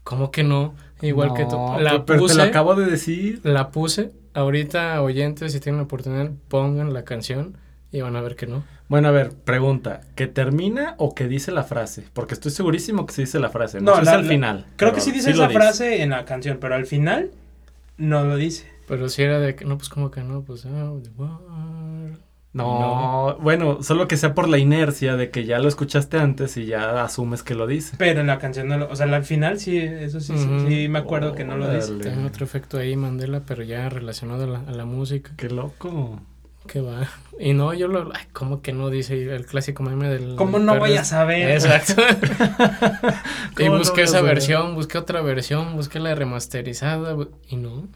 ¿Cómo que no? Igual que tú. La pero puse. te lo acabo de decir. La puse. Ahorita, oyentes, si tienen la oportunidad, pongan la canción y van a ver que no. Bueno, a ver, pregunta. ¿Que termina o que dice la frase? Porque estoy segurísimo que se dice la frase. No, la- al la- final. Creo que sí dice lo esa frase en la canción, pero al final no lo dice. Pero si era de que, no, pues como que no, pues, ah, the world. No, bueno, solo que sea por la inercia de que ya lo escuchaste antes y ya asumes que lo dice. Pero en la canción no lo... O sea, al final sí, eso sí, sí, me acuerdo que no lo dice. Órale. Tiene otro efecto ahí, Mandela, pero ya relacionado a la, a la música. Qué loco. Que va. Y no, yo lo. Ay, ¿cómo que no dice el clásico meme del. ¿Cómo no perro voy a saber? Exacto. y ¿Cómo no busqué esa versión, busqué otra versión, busqué la remasterizada. Y no.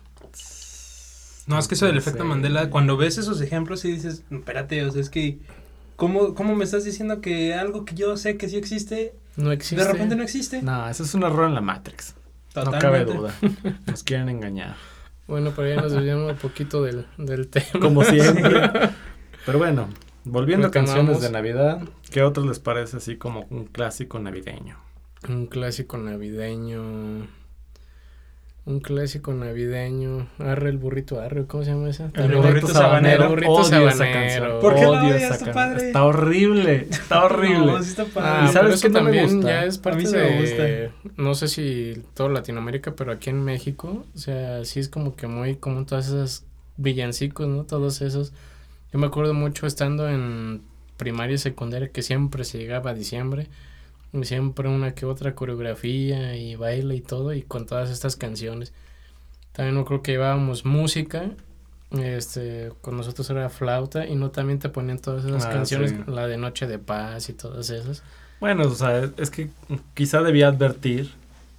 No, es que eso del No efecto. Mandela, cuando ves esos ejemplos y dices, espérate, o sea, es que, ¿cómo, ¿cómo me estás diciendo que algo que yo sé que sí existe, No existe. de repente no existe? No, eso es un error en la Matrix. No Totalmente. cabe duda. Nos quieren engañar. Bueno, pero ya nos desviamos un poquito del, del tema. Como siempre. Pero bueno, volviendo a canciones de Navidad, ¿qué otros les parece así como un clásico navideño? Un clásico navideño. Un clásico navideño. Arre el burrito arre. ¿Cómo se llama esa? El También burrito sabanero. El burrito Odio esa sabanero. canción. ¿Por qué Odio esa Está can- padre. Está horrible. Está horrible. No, sí está Ah. ¿Y sabes que qué no me también gusta? ya es A parte de, no sé si toda Latinoamérica, pero aquí en México, o sea, sí es como que muy común todas esas villancicos, ¿no? Todos esos. Yo me acuerdo mucho estando en primaria y secundaria que siempre se llegaba a diciembre siempre una que otra coreografía y baile y todo y con todas estas canciones. También no creo que llevábamos música, este, con nosotros era flauta y no también te ponían todas esas Ah, canciones, sí. la de Noche de Paz y todas esas. Bueno, o sea, es que quizá debía advertir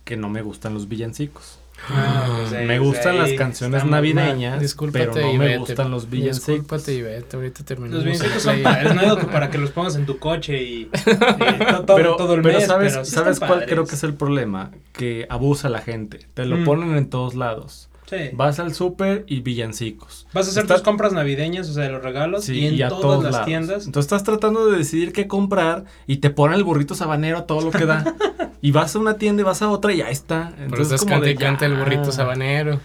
que no me gustan los villancicos. Ah, me gustan las canciones navideñas, Discúlpate, pero no me gustan los villancicos. Discúlpate, Ivette, ahorita terminamos. Los villancicos son padres, no digo que para que los pongas en tu coche y, y to- todo, pero, todo el pero mes, sabes, pero sí ¿sabes cuál padres. creo que es el problema? Que abusa la gente. Te lo Mm. ponen en todos lados. Sí. Vas al súper y villancicos. Vas a hacer Está- tus compras navideñas, o sea, de los regalos, Sí, y en a todas todos las lados. tiendas. Entonces estás tratando de decidir qué comprar y te ponen el burrito sabanero a todo lo que da. y vas a una tienda y vas a otra y ahí está. Pero Entonces como canta de y canta el burrito sabanero.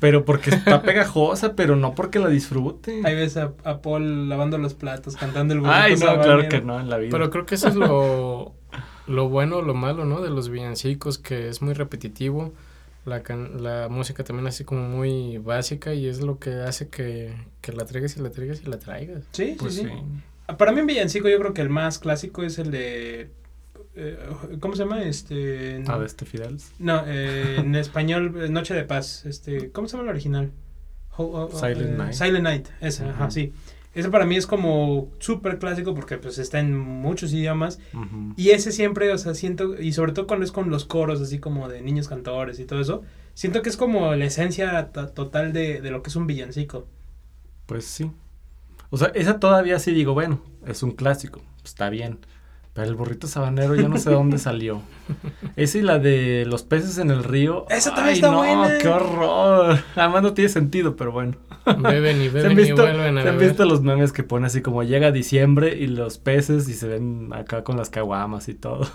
Pero porque está pegajosa, pero no porque la disfrute. Ahí ves a, a Paul lavando los platos, cantando el burrito Ay, no, claro sabanero. que no, en la vida. Pero creo que eso es lo, lo bueno o lo malo, ¿no? De los villancicos, que es muy repetitivo. La, can- la música también así como muy básica y es lo que hace que, que la traigas y la traigas y la traigas. Sí, Pues sí, sí. sí. Para mí en villancico yo creo que el más clásico es el de... eh, ¿Cómo se llama? Este... Ah, de este Fidel. No, eh, en español, eh, Noche de Paz. Este, ¿Cómo se llama el original? Ho- ho- ho- Silent eh, Night. Silent Night, ese, ajá, Ujú. sí. Ese para mí es como súper clásico porque pues está en muchos idiomas. Y ese siempre, o sea, siento, y sobre todo cuando es con los coros así como de niños cantores y todo eso, siento que es como la esencia to- total de, de lo que es un villancico. Pues sí. O sea, esa todavía sí digo, bueno, es un clásico, está bien. Pero el burrito sabanero ya no sé dónde salió. Esa y la de los peces en el río. Esa también Ay, está no, buena. qué horror. Además no tiene sentido, pero bueno. Beben y ¿Se han beben y visto, vuelven a se han beber. visto los memes que pone así como llega diciembre y los peces y se ven acá con las caguamas y todo?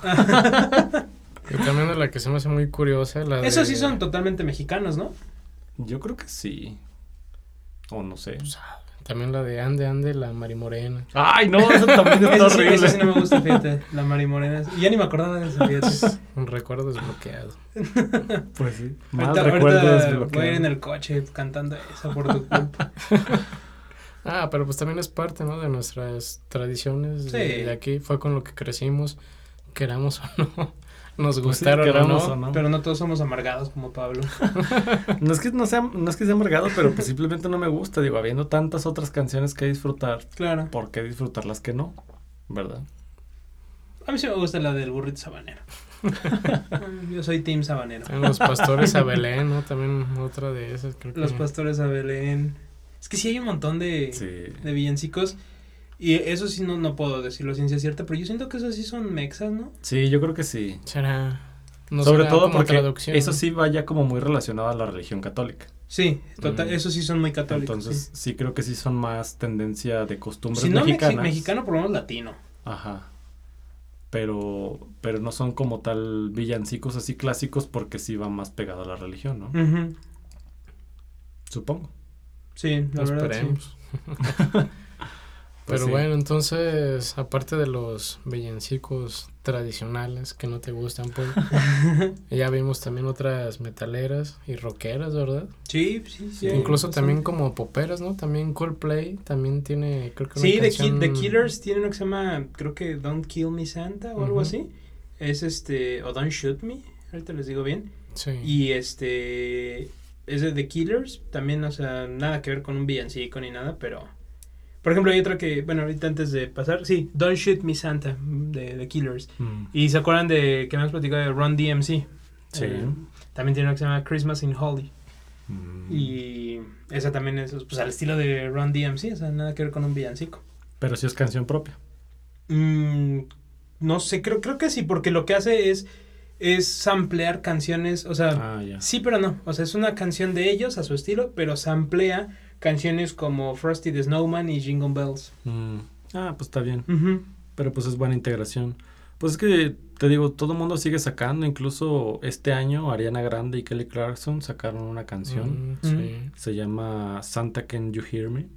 Y también de la que se me hace muy curiosa, la Esos de- sí son totalmente mexicanos, ¿no? Yo creo que sí. O no sé. También la de Ande, Ande, la Marimorena. Ay, no, eso también está horrible. eso sí no me gusta, fíjate, la Mari Morena. Y ya ni me acordaba de eso, fíjate. Un recuerdo desbloqueado. Pues sí. Más Ahorita, recuerdos ahorita voy a ir en el coche cantando esa por tu culpa. Ah, pero pues también es parte, ¿no? De nuestras tradiciones de, Sí. de aquí. Fue con lo que crecimos, queramos o no. Nos Pues sí, gustaron o no. o no. Pero no todos somos amargados como Pablo. No es que no sea, no es que sea amargado, pero pues simplemente no me gusta. Digo, habiendo tantas otras canciones que disfrutar, Claro. ¿por qué disfrutar las que no? ¿Verdad? A mí sí me gusta la del burrito sabanero. Yo soy Team Sabanero. Los pastores a Belén, ¿no? También otra de esas, creo que. Los pastores a Belén. Es que sí hay un montón de, Sí. de villancicos. Y eso sí no, no puedo decirlo ciencia cierta, pero yo siento que esos sí son mexas, ¿no? Sí, yo creo que sí. Será. No Sobre será todo como porque traducción, eso sí va ya como muy relacionado a la religión católica. Sí, total, Mm. esos sí son muy católicos. Entonces, sí. creo que sí son más tendencia de costumbres si no mexi- mexicanas. mexicano, por lo menos latino. Ajá. Pero, pero no son como tal villancicos así clásicos porque sí va más pegado a la religión, ¿no? Supongo. Sí, la verdad. sí. Esperemos. Pues Pero sí. bueno, entonces, aparte de los villancicos tradicionales que no te gustan, pues, ya vimos también otras metaleras y rockeras, ¿verdad? Sí, sí, sí. Incluso sí. también como poperas, ¿no? También Coldplay también tiene, creo que una Sí, The, Ki- canción- The Killers tiene uno que se llama, creo que Don't Kill Me Santa o algo Ujú. así. Es este, o Don't Shoot Me, ahorita les digo bien. Sí. Y este, es de The Killers, también, o sea, nada que ver con un villancico ni nada, pero... Por ejemplo, hay otra que, bueno, ahorita antes de pasar, sí, Don't Shoot Me Santa, de The Killers. Mm. Y se acuerdan de que has platicado de Run DMC. Sí. Eh, también tiene una que se llama Christmas in Holly. Mm. Y esa también es pues, al estilo de Run DMC, o sea, nada que ver con un villancico. Pero sí es canción propia. Mm, no sé, creo, creo que sí, porque lo que hace es, es samplear canciones, o sea, Ah, ya. sí, pero no. O sea, es una canción de ellos a su estilo, pero samplea canciones como Frosty the Snowman y Jingle Bells. Mm. Ah, pues está bien. Pero pues es buena integración. Pues es que te digo, todo el mundo sigue sacando. Incluso este año Ariana Grande y Kelly Clarkson sacaron una canción. Mm, sí. Se llama Santa Can You Hear Me.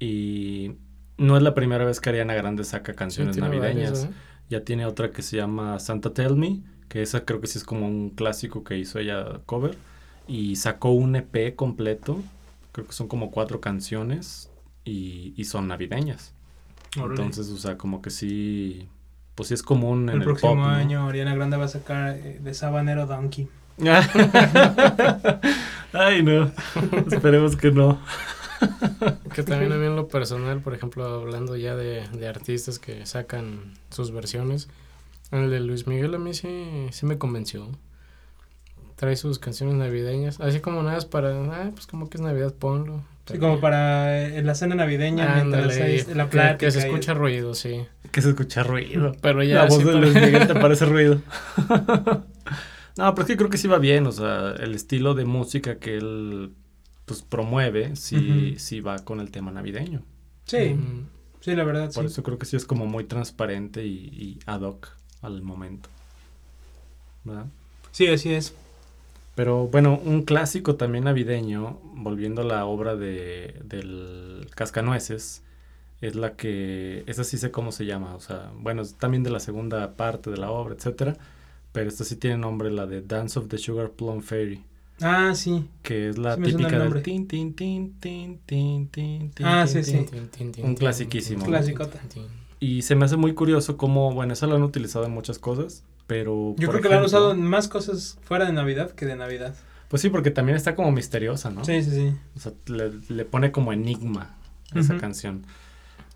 Y no es la primera vez que Ariana Grande saca canciones navideñas. varias, ¿eh? Ya tiene otra que se llama Santa Tell Me, que esa creo que sí es como un clásico que hizo ella cover. Y sacó un EP completo, creo que son como cuatro canciones y, y son navideñas. Órale. Entonces, o sea, como que sí, pues sí es común en el el, próximo pop, ¿no? año Ariana Grande va a sacar eh, de Sabanero Donkey. Ay, no, esperemos que no. Que también a mí en lo personal, por ejemplo, hablando ya de, de artistas que sacan sus versiones, el de Luis Miguel a mí sí, sí me convenció. Trae sus canciones navideñas, así como nada es para, ah, pues como que es Navidad, ponlo. Sí, como para eh, la cena navideña, mientras Ándale, hay que- la plática. Que se y- escucha ruido, sí. Que se escucha ruido. Pero ya La voz sí de Luis Miguel te parece ruido. no, pero es que creo que sí va bien, o sea, el estilo de música que él pues promueve, sí, sí va con el tema navideño. Sí, Mm, sí, la verdad, Por sí. eso creo que sí es como muy transparente y, y ad hoc al momento. ¿Verdad? Sí, así es. Pero bueno, un clásico también navideño, volviendo a la obra de, del Cascanueces, es la que, esa sí sé cómo se llama, o sea, bueno, es también de la segunda parte de la obra, etcétera, pero esta sí tiene nombre, la de Dance of the Sugar Plum Fairy, Ah, sí. que es la Sí típica del tin, tin, tin, tin, tin, tin, tin, Ah, tin, sí, tin. sí. tin, Un clasiquísimo. Clasicota. Y se me hace muy curioso cómo, bueno, esa la han utilizado en muchas cosas, pero... Yo creo que la han ejemplo- usado en más cosas fuera de Navidad que de Navidad. Pues sí, porque también está como misteriosa, ¿no? Sí, sí, sí. O sea, le, le pone como enigma a esa Ujú. canción.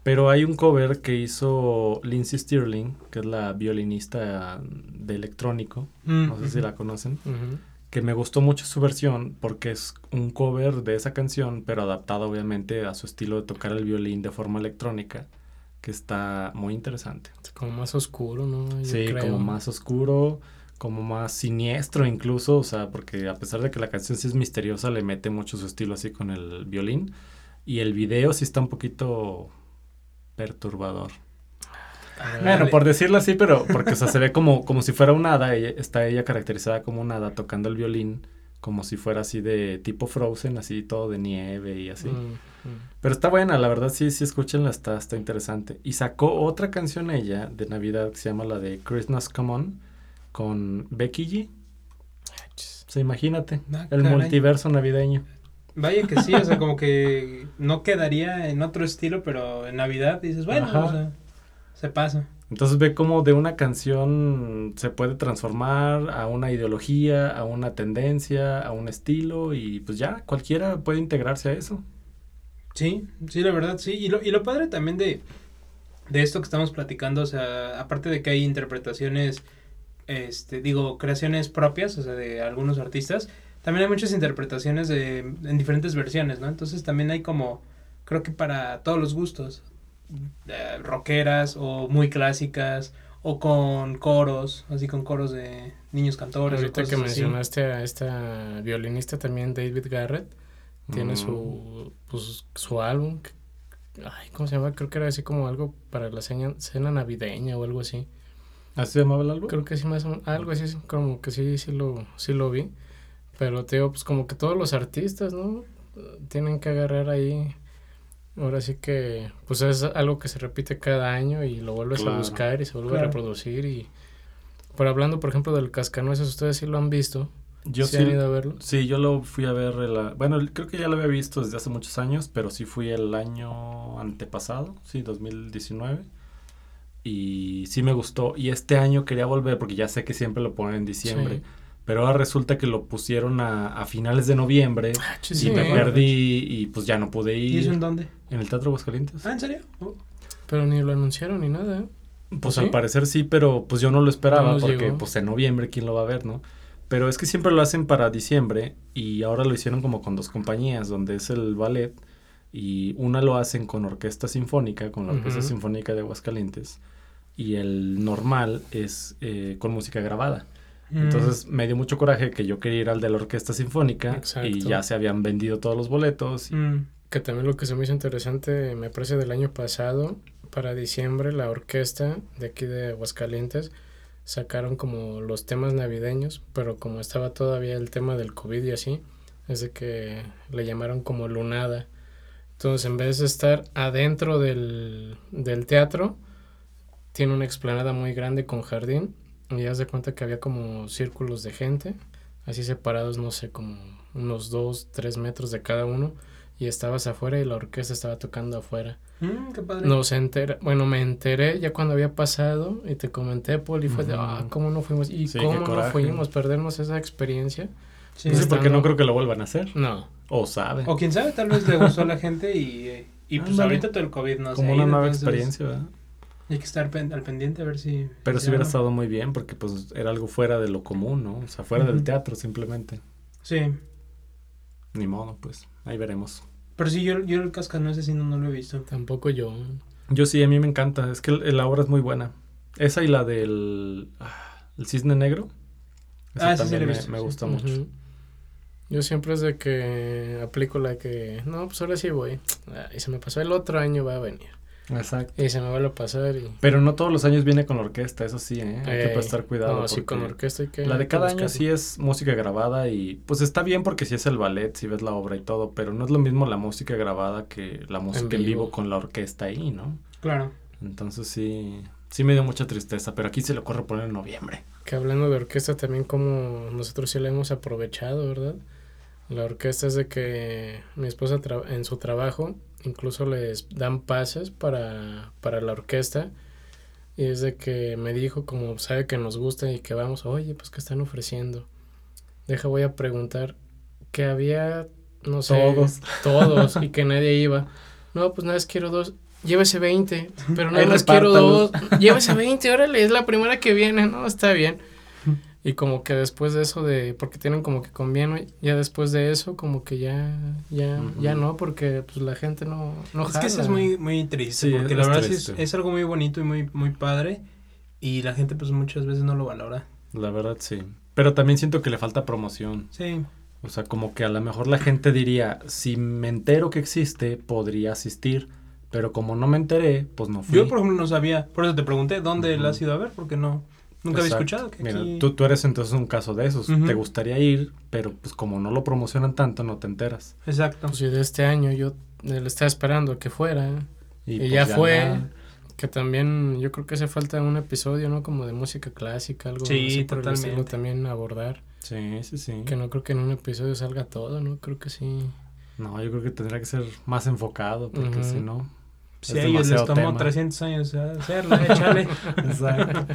Pero hay un cover que hizo Lindsay Stirling, que es la violinista de electrónico, Mm, no sé si la conocen, Ujú. que me gustó mucho su versión porque es un cover de esa canción, pero adaptado obviamente a su estilo de tocar el violín de forma electrónica, que está muy interesante. Es como más oscuro, ¿no? Yo Sí, creo. como más oscuro, como más siniestro incluso, o sea, porque a pesar de que la canción sí es misteriosa, le mete mucho su estilo así con el violín. Y el video sí está un poquito perturbador. Ah, Bueno, Dale. por decirlo así, pero porque, o sea, se ve como, como si fuera un hada, ella- está ella caracterizada como un hada tocando el violín, como si fuera así de tipo Frozen, así todo de nieve y así. mm. Pero está buena, la verdad sí, sí, escúchenla, está, está interesante. Y sacó otra canción ella de Navidad que se llama la de Christmas Come On con Becky G. O sea, imagínate, Ah, el multiverso navideño. Vaya que sí, o sea, como que no quedaría en otro estilo, pero en Navidad dices, bueno, Ajá. o sea, se pasa. Entonces ve cómo de una canción se puede transformar a una ideología, a una tendencia, a un estilo y pues ya cualquiera puede integrarse a eso. Sí, sí, la verdad, sí. Y lo, y lo padre también de, de esto que estamos platicando, o sea, aparte de que hay interpretaciones, este, digo, creaciones propias, o sea, de algunos artistas, también hay muchas interpretaciones de, en diferentes versiones, ¿no? Entonces también hay como, creo que para todos los gustos, eh, rockeras o muy clásicas o con coros, así con coros de niños cantores. o Ahorita cosas que así. mencionaste a esta violinista también, David Garrett, tiene Mm. su, pues, su álbum. que- Ay, ¿cómo se llama? Creo que era así como algo para la cena, cena navideña o algo así. ¿Así se llamaba el álbum? Creo que sí, más algo así, como que sí, sí lo, sí lo vi. Pero te digo, pues como que todos los artistas, ¿no? Tienen que agarrar ahí. Ahora sí que, pues es algo que se repite cada año y lo vuelves Claro. a buscar y se vuelve a reproducir. Y, por hablando, por ejemplo, del cascanueces, ustedes sí lo han visto. Yo ¿Sí sí, han ido a verlo? sí, yo lo fui a ver, el- bueno, creo que ya lo había visto desde hace muchos años, pero sí fui el año antepasado, sí, 2019, y sí me gustó, y este año quería volver porque ya sé que siempre lo ponen en diciembre, Sí. pero ahora resulta que lo pusieron a, a finales de noviembre, Sí, y me perdí, y pues ya no pude ¿Y eso ir. en dónde? ¿En el Teatro Aguascalientes? Ah, ¿en serio? Oh. Pero ni lo anunciaron ni nada. ¿eh? Pues ¿Sí? al parecer sí, pero pues yo no lo esperaba No porque llegó. pues en noviembre quién lo va a ver, ¿no? Pero es que siempre lo hacen para diciembre y ahora lo hicieron como con dos compañías, donde es el ballet y una lo hacen con orquesta sinfónica, con la Orquesta. Sinfónica de Aguascalientes y el normal es eh, con música grabada. Mm. Entonces me dio mucho coraje que yo quería ir al de la Orquesta Sinfónica y ya se habían vendido todos los boletos. y- Mm. Que también lo que se me hizo interesante, me parece del año pasado, para diciembre, la orquesta de aquí de Aguascalientes sacaron como los temas navideños, pero como estaba todavía el tema del COVID y así, es de que le llamaron como lunada. Entonces, en vez de estar adentro del, del teatro, tiene una explanada muy grande con jardín y haz de cuenta que había como círculos de gente, así separados, no sé, como unos dos, tres metros de cada uno y estabas afuera y la orquesta estaba tocando afuera. Mm, qué padre. No se entera, bueno, me enteré ya cuando había pasado y te comenté, Paul, y fue de, ah, ¿cómo no fuimos? ¿Y Sí, cómo no fuimos? Perdernos esa experiencia. Sí. No sé por qué Estando- no creo que lo vuelvan a hacer. No, O sabe. O quién sabe, tal vez le gustó a la gente y, y pues ahorita todo el COVID no como una nueva entonces experiencia, ¿verdad? Hay que estar pen- al pendiente a ver si... Pero si sí hubiera estado muy bien porque pues era algo fuera de lo común, ¿no? O sea, fuera del teatro simplemente. Sí. Ni modo, pues ahí veremos. Pero sí, yo, yo el cascanueces sí no, no lo he visto. tampoco yo. Yo sí, a mí me encanta. Es que el- la obra es muy buena. Esa y la del ah, el cisne negro. Esa Ah, sí también he me, visto, me sí. gusta mucho. Yo siempre es de que aplico la que, no, pues ahora sí voy. Ah, y se me pasó el otro año, va a venir. Exacto. Y se me vuelve a pasar y... Pero no todos los años viene con la orquesta, eso sí, ¿eh? Hay que Ey, prestar cuidado. No, sí, con orquesta hay que... La de cada año sí es música grabada y pues está bien porque sí es el ballet, si ves la obra y todo, pero no es lo mismo la música grabada que la música en vivo, vivo. con la orquesta ahí, ¿no? Claro. Entonces sí, sí me dio mucha tristeza, pero aquí se le ocurre poner en noviembre. Que hablando de orquesta también como nosotros sí la hemos aprovechado, ¿verdad? La orquesta es de que mi esposa en su trabajo incluso les dan pases para, para la orquesta y es de que me dijo como sabe que nos gusta y que vamos, oye, pues que están ofreciendo. Deja, voy a preguntar que había, no sé, Todos. todos y que nadie iba. No, pues nada más quiero dos. Llévese 20, pero nada más quiero dos. Llévese 20, órale, es la primera que viene, ¿no? Está bien. Y como que después de eso de, porque tienen como que conviene, ya después de eso como que ya, ya, ya no, porque pues la gente no, no es que eso es muy, muy triste, Sí, porque la verdad es, es algo muy bonito y muy, muy padre. Y la gente pues muchas veces no lo valora. La verdad sí. Pero también siento que le falta promoción. Sí. O sea, como que a lo mejor la gente diría, si me entero que existe, podría asistir. Pero como no me enteré, pues no fui. Yo, por ejemplo, no sabía. Por eso te pregunté, ¿dónde Ujú. la has ido a ver? Porque no... Nunca había escuchado que Mira, aquí... tú, tú eres entonces un caso de esos. Ujú. Te gustaría ir, pero pues como no lo promocionan tanto, no te enteras. Exacto. Pues sí, de este año yo le estaba esperando que fuera, Y, Y pues, ya fue. nada. que también yo creo que hace falta un episodio, ¿no? Como de música clásica, algo Sí, así por el también abordar. Sí, sí, sí. Que no creo que en un episodio salga todo, ¿no? Creo que sí. No, yo creo que tendría que ser más enfocado, porque si no... Si es a ellos les tomó tema. 300 años hacerla, échale. Exacto.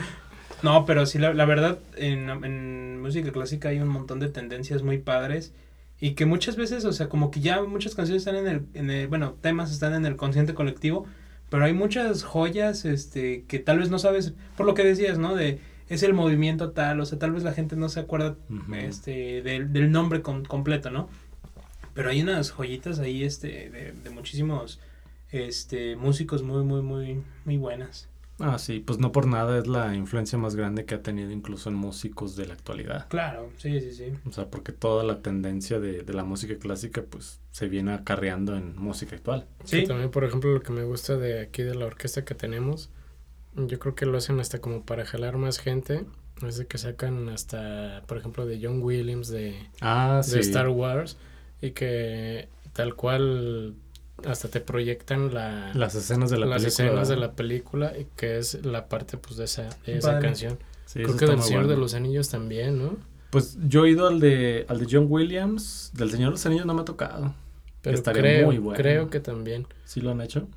No, pero sí, la, la verdad, en, en música clásica hay un montón de tendencias muy padres y que muchas veces, o sea, como que ya muchas canciones están en el, en el, bueno, temas están en el consciente colectivo, pero hay muchas joyas este que tal vez no sabes por lo que decías no de es el movimiento tal o sea tal vez la gente no se acuerda este del, del nombre con- completo no pero hay unas joyitas ahí este de, de muchísimos este músicos muy muy muy muy buenas Ah, sí, pues no por nada es la influencia más grande que ha tenido incluso en músicos de la actualidad. claro sí sí sí O sea, porque toda la tendencia de, de la música clásica pues se viene acarreando en música actual. sí Que también, por ejemplo, lo que me gusta de aquí de la orquesta que tenemos, yo creo que lo hacen hasta como para jalar más gente. Es de que sacan hasta, por ejemplo, de John Williams, de, Ah, de Star Wars, y que tal cual hasta te proyectan la, Las escenas de la las película. escenas de la película, y que es la parte pues de esa, de esa canción. Sí, creo que del Señor de los Anillos también, ¿no? Pues yo he ido al de, al de John Williams. Del Señor de los Anillos no me ha tocado. Pero Estaría creo, muy bueno. creo que también. ¿Sí lo han hecho?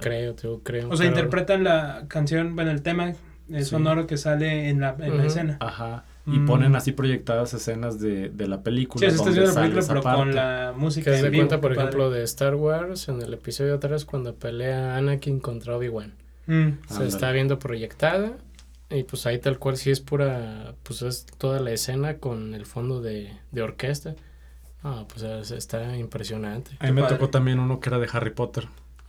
Creo, creo. o sea interpretan la canción bueno el tema el Sí. sonoro que sale en la, en la escena Ajá. Y Mm. ponen así proyectadas escenas de, de la película. Sí, donde la sale película, esa pero parte. con la música. Que vivo, cuenta, por padre. ejemplo, de Star Wars, en el episodio 3, cuando pelea Anakin contra Obi-Wan. Mm, Se está viendo proyectada. Y pues ahí tal cual sí es pura, pues es toda la escena con el fondo de, de orquesta. Ah, pues es- está impresionante. A mí me padre. tocó también uno que era de Harry Potter.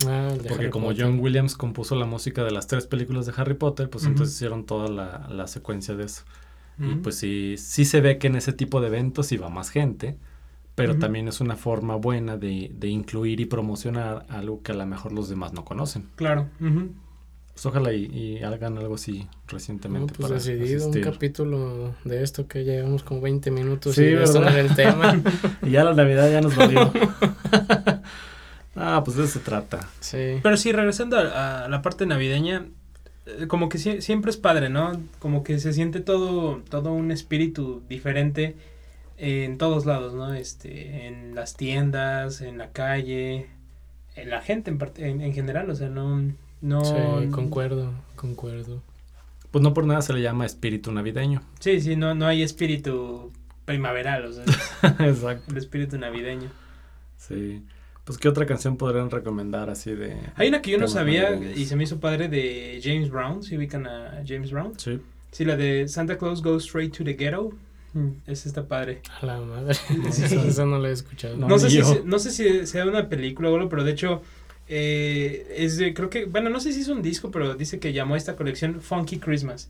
Ah, de Porque Harry como Potter. John Williams compuso la música de las tres películas de Harry Potter, pues entonces hicieron toda la, la secuencia de eso. Y pues sí, sí se ve que en ese tipo de eventos iba más gente, pero también es una forma buena de, de incluir y promocionar algo que a lo mejor los demás no conocen. Claro. ujú. Pues ojalá y, y hagan algo así No, recientemente. pues para decidido, un capítulo de esto que llevamos como 20 minutos Sí, y no era el tema. Y ya la Navidad ya nos valió. ah, pues de eso se trata. sí. Pero sí, regresando a, a la parte navideña, como que sie- siempre es padre, ¿no? Como que se siente todo, todo un espíritu diferente en todos lados, ¿no? Este, en las tiendas, en la calle, en la gente en, en, en general, o sea, no, no. Sí, concuerdo, concuerdo. Pues no por nada se le llama espíritu navideño. Sí, sí, no, no hay espíritu primaveral, o sea, Exacto. el espíritu navideño. Sí. Pues qué otra canción podrían recomendar así de... Hay una que yo no sabía y se me hizo padre de James Brown, si ubican a James Brown. Sí. Sí, la de Santa Claus Goes Straight to the Ghetto. Mm, Esa está padre. A la madre. Sí. Esa, esa no la he escuchado. No, No, sé, ni si, yo. se- no sé si sea una película o algo, pero de hecho eh, es de, creo que, bueno, no sé si es un disco, pero dice que llamó a esta colección Funky Christmas.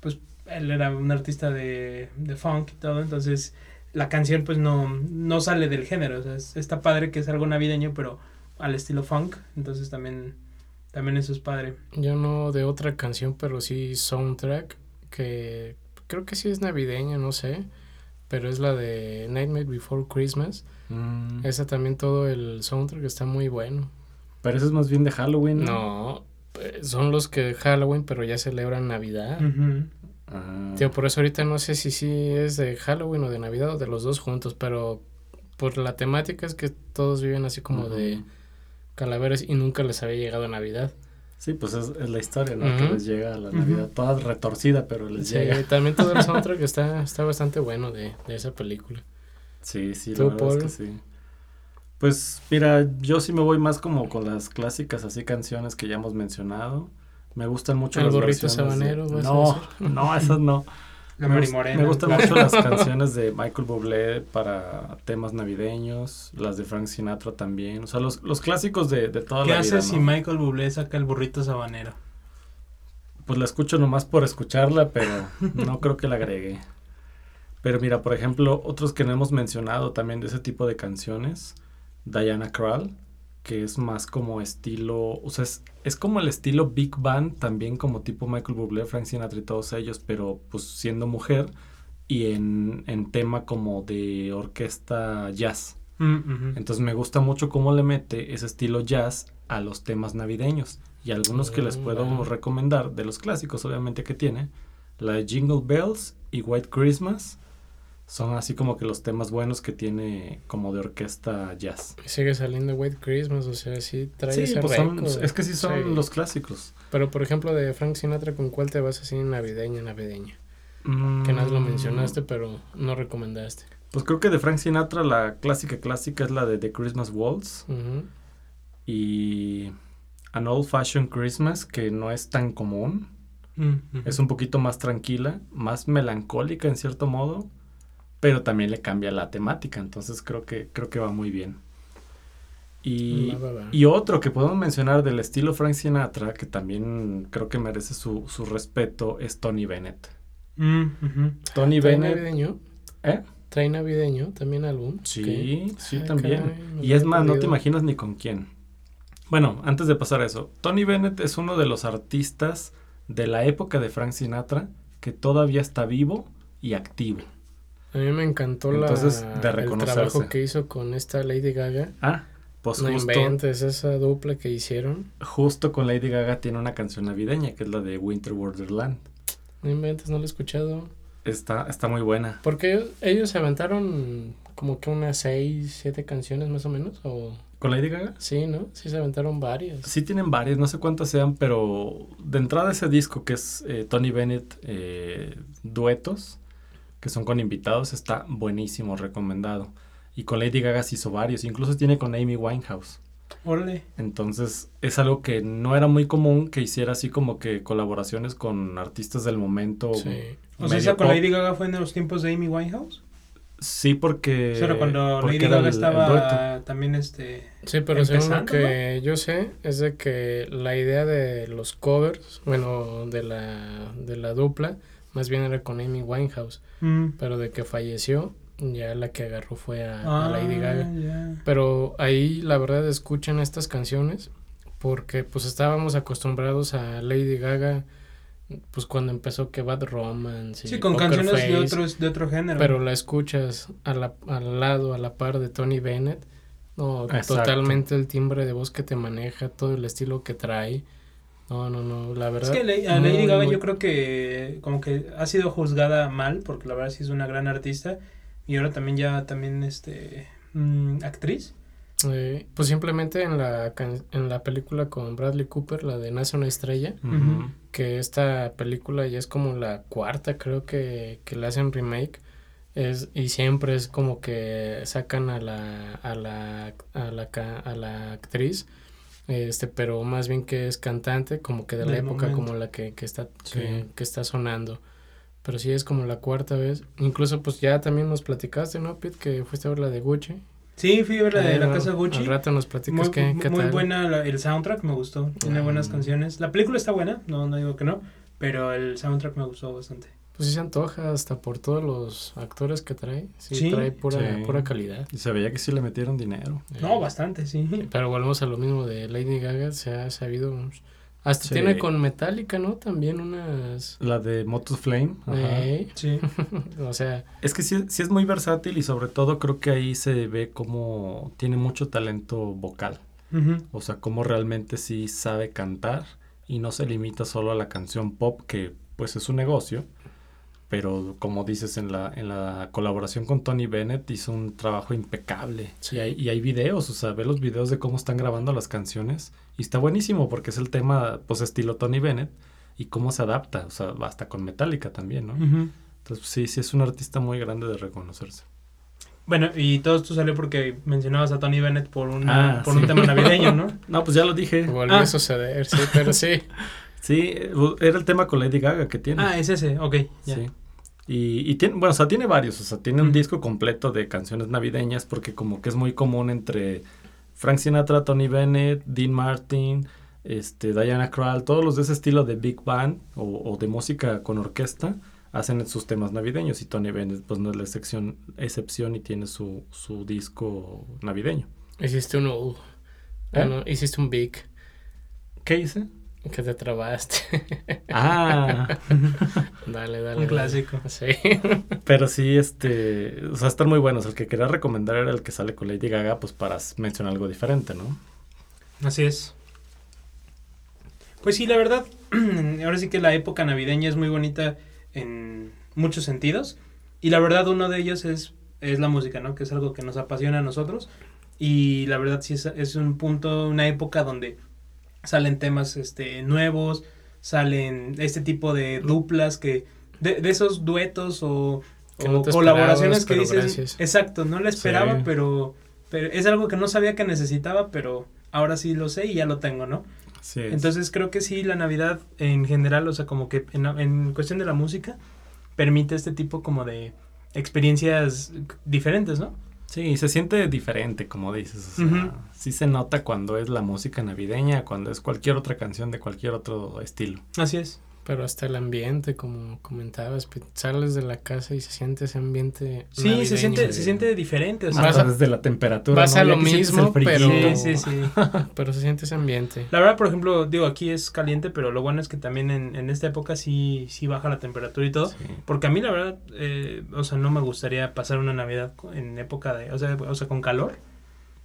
Pues él era un artista de, de funk y todo, entonces la canción pues no, no sale del género. O sea, es- está padre que es algo navideño, pero al estilo funk, entonces también, también eso es padre. Yo no de otra canción, pero sí soundtrack, que creo que sí es navideña, no sé, pero es la de Nightmare Before Christmas. Mm. Esa también todo el soundtrack está muy bueno. Pero eso es más bien de Halloween. No, eh, son los que Halloween, pero ya celebran Navidad. Ah. Tío, por eso ahorita no sé si sí es de Halloween o de Navidad o de los dos juntos, pero por la temática es que todos viven así como de calaveras y nunca les había llegado Navidad. Sí, pues es, es la historia, ¿no? Que les llega la. Navidad toda retorcida, pero les Sí, llega. también todo el soundtrack está, está bastante bueno de, de esa película. Sí, sí, ¿Tú, la verdad es Paul? que sí. Pues mira, yo sí me voy más como con las clásicas así canciones que ya hemos mencionado. Me gustan mucho El las burrito versiones de- sabanero, ¿vas a No, no, esas no. La me, Mari gust- Morena. me gustan claro. mucho las canciones de Michael Bublé para temas navideños, las de Frank Sinatra también, o sea, los, los clásicos de, de toda ¿Qué la vida, haces si ¿no? Michael Bublé saca el burrito sabanero? Pues la escucho nomás por escucharla, pero no creo que la agregue. Pero mira, por ejemplo, otros que no hemos mencionado también de ese tipo de canciones, Diana Krall, que es más como estilo, o sea, es, es como el estilo Big Band, también como tipo Michael Bublé, Frank Sinatra y todos ellos, pero pues siendo mujer y en, en tema como de orquesta jazz. Mm. Entonces me gusta mucho cómo le mete ese estilo jazz a los temas navideños. Y algunos que les puedo va. recomendar, de los clásicos obviamente que tiene, la de Jingle Bells y White Christmas, son así como que los temas buenos que tiene como de orquesta jazz. Y sigue saliendo White Christmas, o sea, sí trae Sí, ese pues son- es que sí son Sí. los clásicos. Pero por ejemplo de Frank Sinatra, ¿con cuál te vas así navideña, navideña? Que nada lo Mm, mencionaste, pero no recomendaste. Pues creo que de Frank Sinatra la clásica clásica es la de The Christmas Waltz. Y An Old Fashioned Christmas, que no es tan común. Mm. Es un poquito más tranquila, más melancólica en cierto modo, pero también le cambia la temática, entonces creo que, creo que va muy bien. Y, otro que podemos mencionar del estilo Frank Sinatra, que también creo que merece su, su respeto, es Tony Bennett. Mm. Tony ¿Trae Bennett... navideño? ¿Eh? ¿Trae navideño también álbum? Sí, sí, Ah, también. caray, y es más, no te imaginas ni con quién. Bueno, antes de pasar a eso, Tony Bennett es uno de los artistas de la época de Frank Sinatra que todavía está vivo y activo. A mí me encantó Entonces, la, de el trabajo que hizo con esta Lady Gaga. Ah, pues no justo, inventes esa dupla que hicieron. justo con Lady Gaga tiene una canción navideña que es la de Winter Wonderland. No inventes, no lo he escuchado. Está, está muy buena. Porque ellos, ellos se aventaron como que unas seis, siete canciones más o menos. O ¿Con Lady Gaga? sí, ¿no? Sí se aventaron varias. Sí tienen varias, no sé cuántas sean, pero de entrada ese disco que es eh, Tony Bennett eh, duetos, que son con invitados, está buenísimo, recomendado. Y con Lady Gaga se hizo varios, incluso tiene con Amy Winehouse. Órale. Entonces es algo que no era muy común que hiciera así como que colaboraciones con artistas del momento. Sí. O sea, esa con pop. Lady Gaga fue en los tiempos de Amy Winehouse. Sí, porque... O sea, era cuando porque Lady Gaga el- estaba también este... Sí, pero según lo que yo sé, es de que la idea de los covers, bueno, de la, de la dupla, más bien era con Amy Winehouse. mm, Pero de que falleció, ya la que agarró fue a, a Lady ah, Gaga. Pero ahí la verdad escuchan estas canciones porque pues estábamos acostumbrados a Lady Gaga pues cuando empezó que Bad Romance y Sí, con Poker canciones de, otros, de otro género. pero la escuchas a la- al lado, a la par de Tony Bennett. No, Exacto. totalmente el timbre de voz que te maneja, todo el estilo que trae. No, no, no, la Es verdad. que Le- a Lady Gaga muy- yo creo que como que ha sido juzgada mal, porque la verdad sí es una gran artista. Y ahora también ya, también este... mm, actriz. eh, pues simplemente en la, en la película con Bradley Cooper, la de Nace una estrella, que esta película ya es como la cuarta, creo que, que le hacen remake. Es, y siempre es como que sacan a la, a la, a la, a la actriz, este, pero más bien que es cantante, como que de la Del época momento. como la que, que está, Sí. que, que está sonando. Pero sí es como la cuarta vez. Incluso pues ya también nos platicaste, ¿no, Pete? Que fuiste a ver la de Gucci. Sí, fui a ver la de la casa Gucci. Al rato nos platicas Muy, qué, qué muy tal. buena la- el soundtrack, me gustó. Tiene Ah. buenas canciones. La película está buena, no, no digo que no. Pero el soundtrack me gustó bastante. Pues sí se antoja hasta por todos los actores que trae. Sí, Sí. trae pura, Sí. pura calidad. Y se veía que sí le metieron dinero. No, Eh, bastante, sí. Pero volvemos a lo mismo de Lady Gaga, se ha sabido. Hasta Sí. tiene con Metallica, ¿no? También unas. La de Motus Flame. ajá. Eh, Sí. o sea, Es que sí, sí es muy versátil y sobre todo creo que ahí se ve como tiene mucho talento vocal. O sea, cómo realmente sí sabe cantar y no se limita solo a la canción pop, que pues es un negocio. Pero como dices, en la, en la colaboración con Tony Bennett hizo un trabajo impecable. Sí. Y, hay, y hay videos, o sea, ve los videos de cómo están grabando las canciones. Y está buenísimo porque es el tema, pues estilo Tony Bennett y cómo se adapta. O sea, hasta con Metallica también, ¿no? Entonces sí, sí es un artista muy grande de reconocerse. Bueno, y todo esto salió porque mencionabas a Tony Bennett por, una, Ah, por sí. un tema navideño, ¿no? No, pues ya lo dije. volvió Ah. a suceder, sí, pero sí. Sí, era el tema con Lady Gaga que tiene. Ah, es ese, ok. Ya. Sí. Y, y tiene, bueno, o sea, tiene varios, o sea, tiene un disco completo de canciones navideñas porque como que es muy común entre Frank Sinatra, Tony Bennett, Dean Martin, este, Diana Krall, todos los de ese estilo de big band o, o de música con orquesta hacen sus temas navideños y Tony Bennett pues no es la excepción, excepción y tiene su, su disco navideño. Hiciste un U. ¿Eh? No, hiciste un Big. ¿Qué hice? Que te trabaste. Ah, dale, dale. Un dale. clásico. Sí. pero sí, este, o sea, están muy buenos. El que quería recomendar era el que sale con Lady Gaga, pues para mencionar algo diferente, ¿no? Así es. Pues sí, la verdad, ahora sí que la época navideña es muy bonita en muchos sentidos. Y la verdad, uno de ellos es, es la música, ¿no? Que es algo que nos apasiona a nosotros. Y la verdad, sí es, es un punto, una época donde salen temas este, nuevos, salen este tipo de duplas que. De, de esos duetos o, Que o no te colaboraciones que dices. gracias. Exacto, no la esperaba, Sí. pero, pero es algo que no sabía que necesitaba, pero ahora sí lo sé y ya lo tengo, ¿no? Así es. Entonces creo que sí, la Navidad en general, o sea, como que en, en cuestión de la música, permite este tipo como de experiencias diferentes, ¿no? Sí, se siente diferente, como dices. O sea. Sí se nota cuando es la música navideña, cuando es cualquier otra canción de cualquier otro estilo. Así es. Pero hasta el ambiente, como comentabas, pi- sales de la casa y se siente ese ambiente. Sí, se siente, se siente diferente, o sea, Vas a- desde la temperatura. vas ¿no? a lo mismo, pero- sí, sí, sí. Pero se siente ese ambiente. La verdad, por ejemplo, digo, aquí es caliente, pero lo bueno es que también en, en esta época sí, sí baja la temperatura y todo. Sí. Porque a mí, la verdad, eh, o sea, no me gustaría pasar una Navidad en época de, o sea, o sea con calor.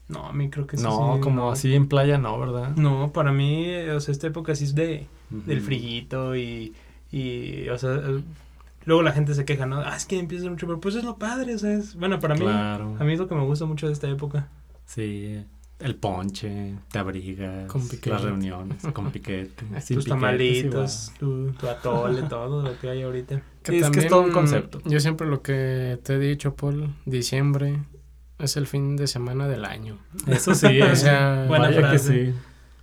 No, a mí creo que sí, No, sí, como no. así en playa, no, ¿verdad? No, para mí, eh, o sea, esta época sí es de, del frillito y, y, o sea, luego la gente se queja, ¿no? Ah, es que empieza mucho, pero pues es lo padre, o sea, es, bueno, para mí, Claro. a mí es lo que me gusta mucho de esta época. Sí, el ponche, te abrigas, Con piquete. las reuniones, con piquete. sin Tus piquete, tamalitos, tu, tu atole, todo lo que hay ahorita. Sí, es que es todo un concepto. Yo siempre lo que te he dicho, Paul, diciembre es el fin de semana del año. Eso sí, O sea, vaya que sí.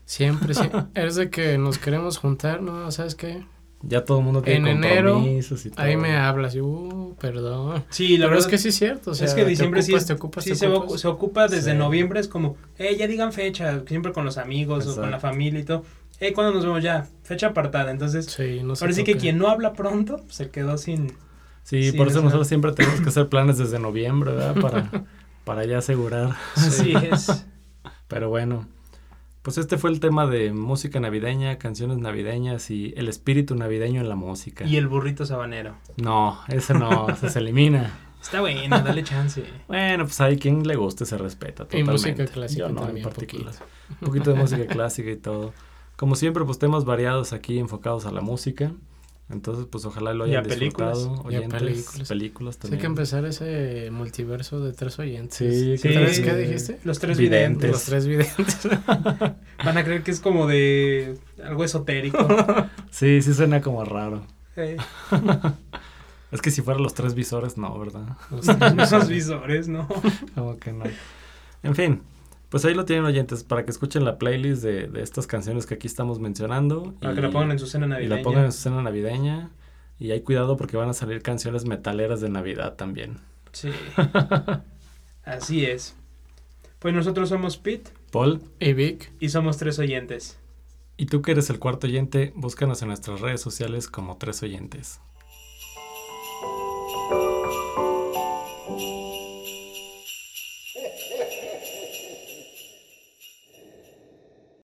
Siempre, sí. Es de que nos queremos juntar, ¿no? ¿Sabes qué? Ya todo el mundo tiene En enero, compromisos y todo. Ahí me hablas y, uh, perdón. Sí, la Pero verdad es que sí es cierto, o sea, es que diciembre te ocupas, sí, te ocupas, sí te se, ocupas. ocu- se ocupa desde Sí. noviembre, es como, eh, ya digan fecha, siempre con los amigos o con la Exacto. familia y todo. Eh, ¿cuándo nos vemos ya? Fecha apartada. Entonces, Sí, no se ahora sí que quien no habla pronto se quedó sin... Sí, Sí, por eso nosotros siempre tenemos que hacer planes desde noviembre, ¿verdad? Para, para ya asegurar. Así es. Pero bueno, pues este fue el tema de música navideña, canciones navideñas y el espíritu navideño en la música. Y el burrito sabanero. No, ese no, ese se elimina. Está buena, dale chance. Bueno, pues hay quien le guste, se respeta Y totalmente. música clásica Yo no, en también, particular. poquito. Un poquito de música clásica y todo. Como siempre, pues temas variados aquí enfocados a la música. Entonces, pues ojalá lo Y a hayan películas. disfrutado. Y a Oyentes, películas. películas Sí, hay también. que empezar ese multiverso de tres oyentes. Sí, Sí. ¿Tres qué dijiste? Los tres Videntes. videntes. Los tres videntes. Van a creer que es como de algo esotérico. Sí, sí suena como raro. Eh, Es que si fueran los tres visores, no, ¿verdad? Los tres esos visores, ¿no? Como que no. En fin, pues ahí lo tienen oyentes para que escuchen la playlist de, de estas canciones que aquí estamos mencionando. Para y- que la pongan en su cena Y navideña. la pongan en su cena navideña. Y hay cuidado porque van a salir canciones metaleras de Navidad también. Sí. Así es. Pues nosotros somos Pete Paul, Y Vic. y somos tres oyentes. y tú que eres el cuarto oyente, búscanos en nuestras redes sociales como tres oyentes.